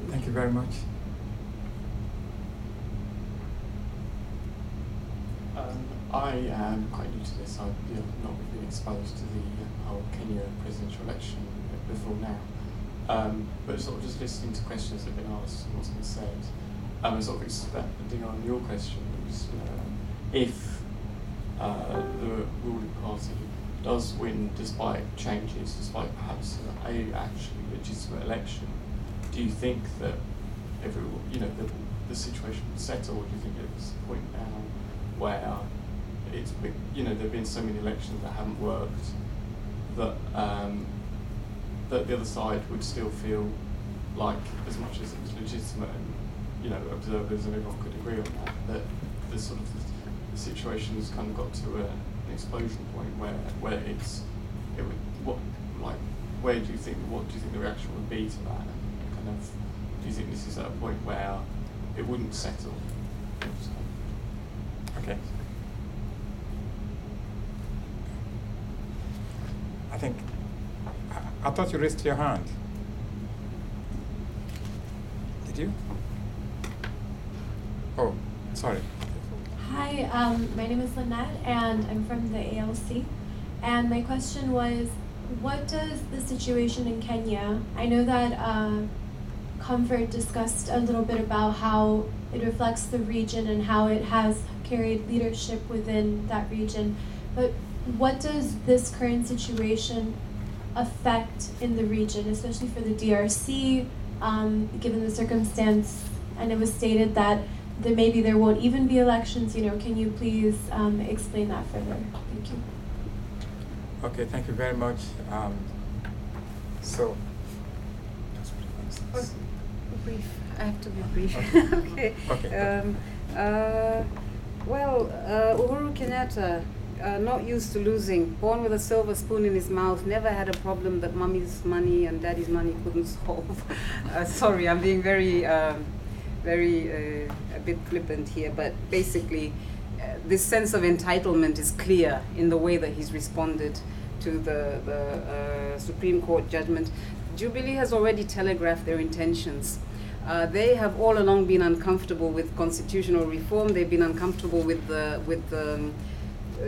Thank you very much. Um, I am quite new to this. I've not been exposed to the whole Kenya presidential election before now. Um, but sort of just listening to questions that have been asked and what's been said, um, and sort of expanding on your questions, uh, if uh, the ruling party does win despite changes, despite perhaps a actually legitimate election, do you think that every you know the, the situation would settle, or do you think it's a point now where it's you know there've been so many elections that haven't worked that um, that the other side would still feel like as much as it was legitimate and you know observers and everyone could agree on that that the sort of the situation has kind of got to a, an explosion point where where it's it would what like where do you think what do you think the reaction would be to that kind of do you think this is at a point where it wouldn't settle? Okay. I think I, I thought you raised your hand. Did you? Oh, sorry. Hi, um, my name is Lynette, and I'm from the ALC. And my question was, what does the situation in Kenya? I know that uh, Comfort discussed a little bit about how it reflects the region and how it has carried leadership within that region. But what does this current situation affect in the region, especially for the DRC, um, given the circumstance? And it was stated that that maybe there won't even be elections. You know, can you please um, explain that further? Thank you. Okay, thank you very much. Um, so, brief. I have to be brief. okay. okay. Um, uh, well, uh, Uhuru Kenyatta, uh, not used to losing, born with a silver spoon in his mouth, never had a problem that mummy's money and daddy's money couldn't solve. Uh, sorry, I'm being very, um, very uh, bit flippant here, but basically, uh, this sense of entitlement is clear in the way that he's responded to the, the uh, Supreme Court judgment. Jubilee has already telegraphed their intentions. Uh, they have all along been uncomfortable with constitutional reform. They've been uncomfortable with the with the, um,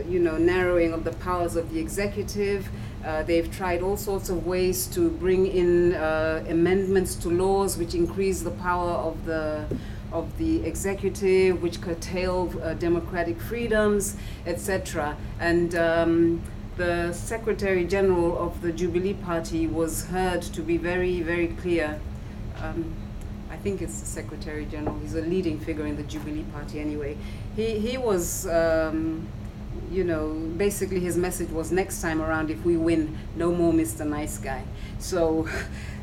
you know, narrowing of the powers of the executive. Uh, they've tried all sorts of ways to bring in uh, amendments to laws which increase the power of the of the executive, which curtail uh, democratic freedoms, etc. And um, the Secretary General of the Jubilee Party was heard to be very, very clear. Um, I think it's the Secretary General. He's a leading figure in the Jubilee Party anyway. He, he was, um, you know, basically his message was next time around, if we win, no more Mr. Nice Guy. So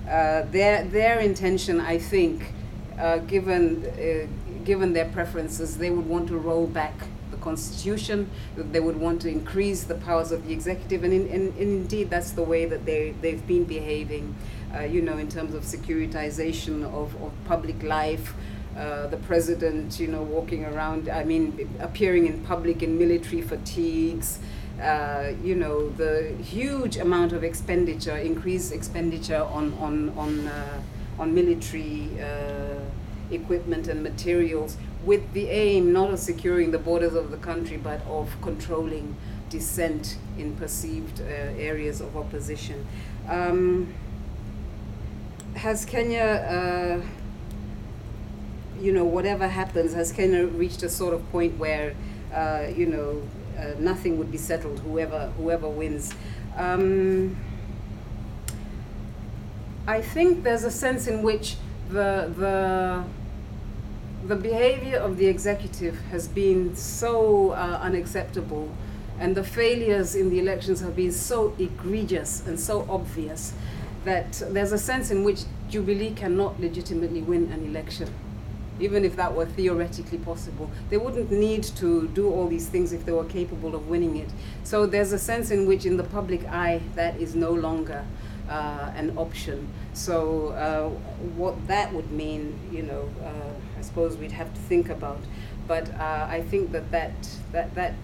uh, their, their intention, I think, uh, given, uh, given their preferences, they would want to roll back the constitution, they would want to increase the powers of the executive, and, in, and indeed that's the way that they, they've been behaving uh, you know, in terms of securitization of, of public life. Uh, the president, you know, walking around, I mean, appearing in public in military fatigues, uh, you know, the huge amount of expenditure, increased expenditure on, on, on, uh, on military uh, equipment and materials with the aim not of securing the borders of the country but of controlling dissent in perceived uh, areas of opposition. Um, has Kenya, you know, whatever happens, has kind of reached a sort of point where, uh, you know, uh, nothing would be settled, whoever whoever wins? Um, I think there's a sense in which the the the behavior of the executive has been so uh, unacceptable, and the failures in the elections have been so egregious and so obvious that there's a sense in which Jubilee cannot legitimately win an election, even if that were theoretically possible. They wouldn't need to do all these things if they were capable of winning it. So there's a sense in which, in the public eye, that is no longer uh, an option. So uh, what that would mean, you know, uh, I suppose we'd have to think about. But uh, I think that that, that, that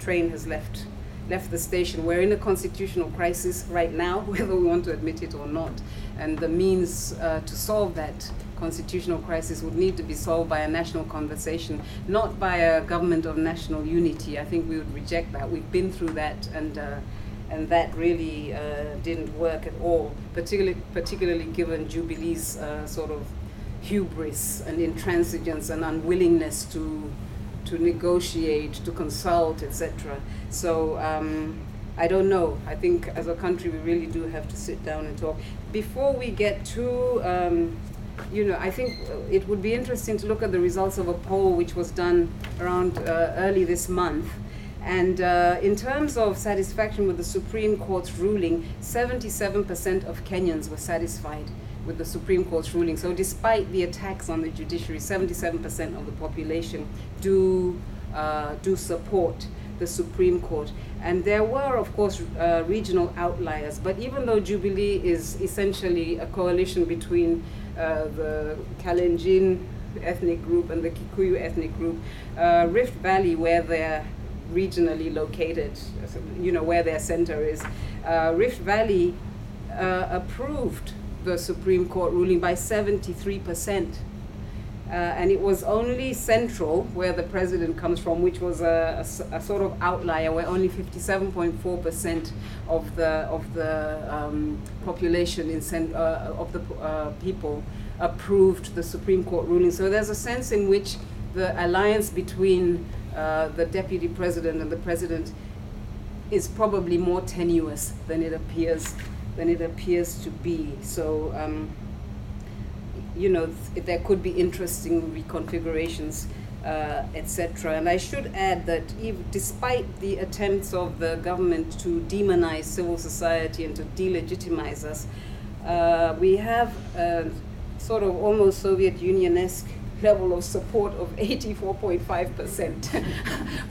train has left left the station. We're in a constitutional crisis right now, whether we want to admit it or not. And the means uh, to solve that constitutional crisis would need to be solved by a national conversation, not by a government of national unity. I think we would reject that. We've been through that, and uh, and that really uh, didn't work at all. Particularly, particularly given Jubilee's uh, sort of hubris and intransigence and unwillingness to to negotiate, to consult, etc. So um, I don't know. I think as a country we really do have to sit down and talk. Before we get to, um, you know, I think it would be interesting to look at the results of a poll which was done around uh, early this month. And uh, in terms of satisfaction with the Supreme Court's ruling, 77% of Kenyans were satisfied with the Supreme Court's ruling. So, despite the attacks on the judiciary, 77% of the population do uh, do support the Supreme Court. And there were, of course, uh, regional outliers. But even though Jubilee is essentially a coalition between uh, the Kalenjin ethnic group and the Kikuyu ethnic group, uh, Rift Valley, where they're regionally located, you know, where their center is, uh, Rift Valley uh, approved the Supreme Court ruling by 73%. Uh, and it was only Central, where the president comes from, which was a, a, a sort of outlier, where only 57.4% of the of the um, population in cent- uh, of the uh, people approved the Supreme Court ruling. So there's a sense in which the alliance between uh, the deputy president and the president is probably more tenuous than it appears than it appears to be. So, um, you know, th- there could be interesting reconfigurations, uh, etc. And I should add that despite the attempts of the government to demonize civil society and to delegitimize us, uh, we have a sort of almost Soviet Union-esque level of support of 84.5%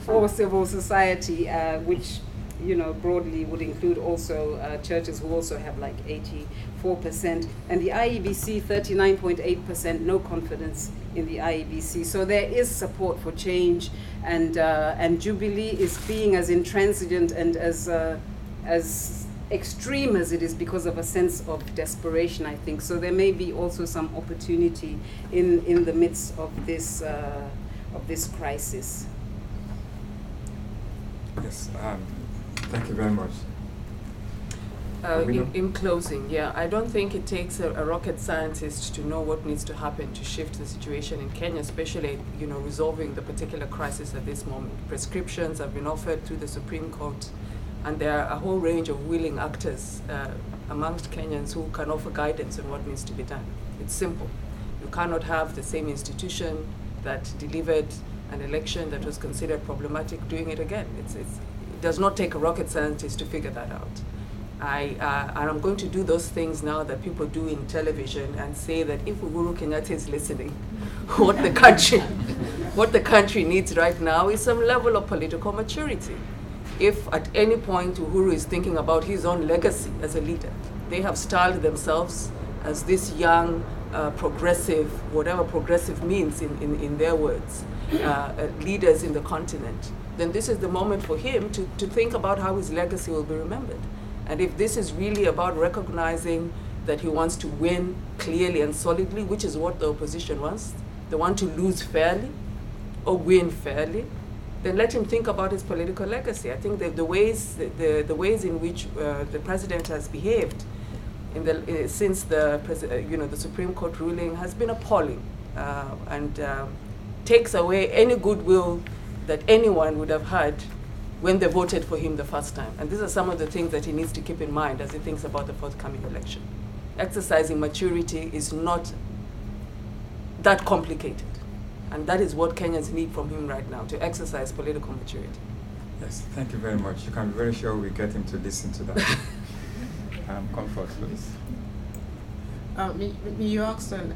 for civil society, uh, which you know, broadly would include also uh, churches who also have like 84%, and the IEBC 39.8%, no confidence in the IEBC. So there is support for change, and uh, and Jubilee is being as intransigent and as uh, as extreme as it is because of a sense of desperation, I think. So there may be also some opportunity in, in the midst of this, uh, of this crisis. Yes, um, thank you very much. Uh, in, in, closing, yeah, I don't think it takes a, a, rocket scientist to know what needs to happen to shift the situation in Kenya, especially you know resolving the particular crisis at this moment. Prescriptions have been offered through the Supreme Court, and there are a whole range of willing actors uh, amongst Kenyans who can offer guidance on what needs to be done. It's simple. You cannot have the same institution that delivered an election that was considered problematic doing it again. It's, it's, it does not take a rocket scientist to figure that out. I, uh, and I'm going to do those things now that people do in television and say that if Uhuru Kenyatta is listening, what the country, what the country needs right now is some level of political maturity. If at any point Uhuru is thinking about his own legacy as a leader, they have styled themselves as this young, uh, progressive, whatever progressive means in, in, in their words, uh, uh, leaders in the continent, then this is the moment for him to, to think about how his legacy will be remembered. And if this is really about recognizing that he wants to win clearly and solidly, which is what the opposition wants, they want to lose fairly or win fairly, then let him think about his political legacy. I think that the ways, the, the, ways in which uh, the president has behaved in the, uh, since the, uh, you know, the Supreme Court ruling has been appalling uh, and um, takes away any goodwill that anyone would have had when they voted for him the first time. And these are some of the things that he needs to keep in mind as he thinks about the forthcoming election. Exercising maturity is not that complicated. And that is what Kenyans need from him right now, to exercise political maturity. Yes, thank you very much. You can be very sure we get him to listen to that. um, comfort, please. Um, you asked an,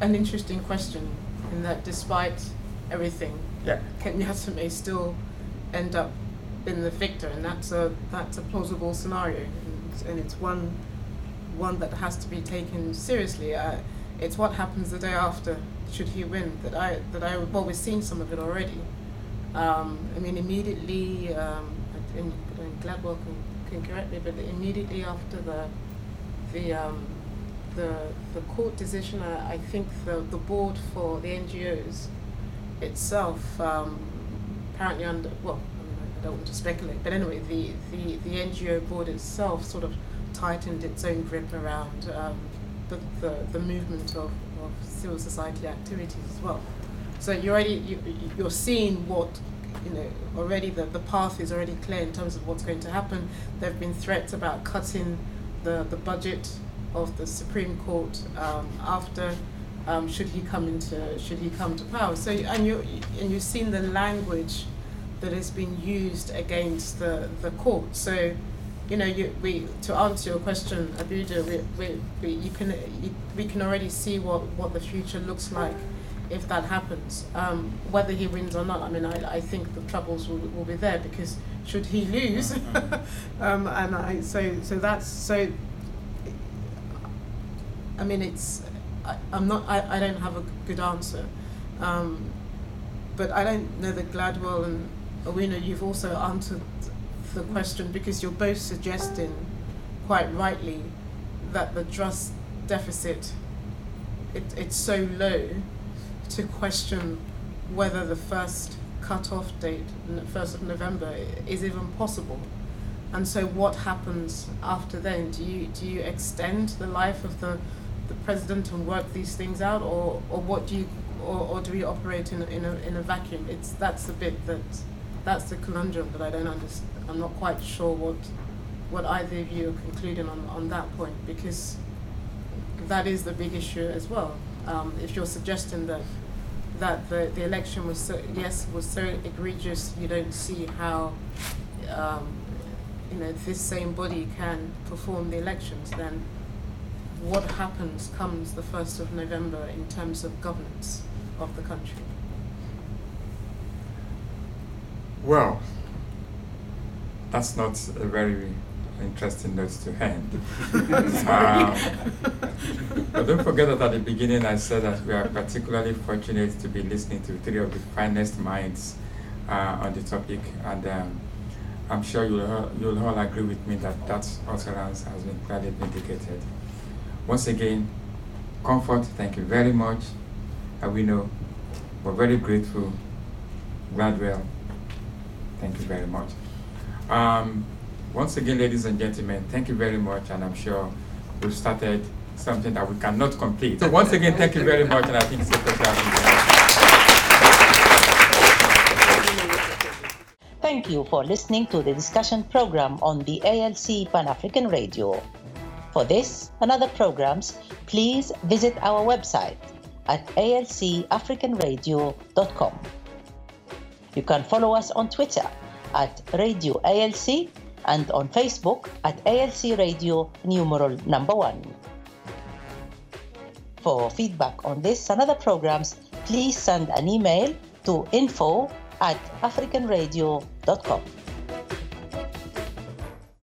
an interesting question in that despite everything, yeah. Kenyatta may still end up in the victor, and that's a that's a plausible scenario, and, and it's one one that has to be taken seriously. Uh, it's what happens the day after should he win that I that I well we've seen some of it already. Um, I mean immediately, um, and, and Gladwell can, can correct me, but immediately after the the um, the the court decision, uh, I think the the board for the NGOs itself um, apparently under, well, I, don't want to speculate, but anyway, the, the, the NGO board itself sort of tightened its own grip around um, the, the, the movement of, of civil society activities as well. So you're already, you, you're seeing what, you know, already the, the path is already clear in terms of what's going to happen. There have been threats about cutting the, the budget of the Supreme Court um, after um, should he come into should he come to power. So and you and you've seen the language that has been used against the, the court. So, you know, you, we to answer your question, Abuja, we, we, we, you can, you, we can already see what, what the future looks like if that happens. Um, whether he wins or not, I mean, I, I think the troubles will, will be there because should he lose, um, and I so so that's so. I mean, it's I, I'm not. I, I don't have a good answer, um, but I don't know that Gladwell and Owino, you've also answered the question because you're both suggesting, quite rightly, that the trust deficit it, it's so low to question whether the first cut-off date, first of November, is even possible. And so, what happens after then? Do you do you extend the life of the the president and work these things out, or, or what do you, or, or do we operate in a, in a in a vacuum? It's that's the bit that that's the conundrum that I don't understand. I'm not quite sure what what either of you are concluding on, on that point because that is the big issue as well. Um, if you're suggesting that that the, the election was so yes was so egregious, you don't see how um, you know this same body can perform the elections, then what happens comes the first of November in terms of governance of the country. Well, that's not a very interesting note to end. um, but don't forget that at the beginning I said that we are particularly fortunate to be listening to three of the finest minds uh, on the topic. And um, I'm sure you'll all, you'll all agree with me that that utterance has been clearly vindicated. Once again, Comfort, thank you very much. And we know we're very grateful. Gladwell, thank you very much. Um, once again, ladies and gentlemen, thank you very much, and I'm sure we've started something that we cannot complete. So once again, thank you very much, and I think it's a pleasure. Thank you for listening to the discussion program on the ALC Pan African Radio. For this and other programs, please visit our website at alcafricanradio.com. You can follow us on Twitter at Radio ALC and on Facebook at ALC Radio numeral number one. For feedback on this and other programs, please send an email to info at africanradio.com.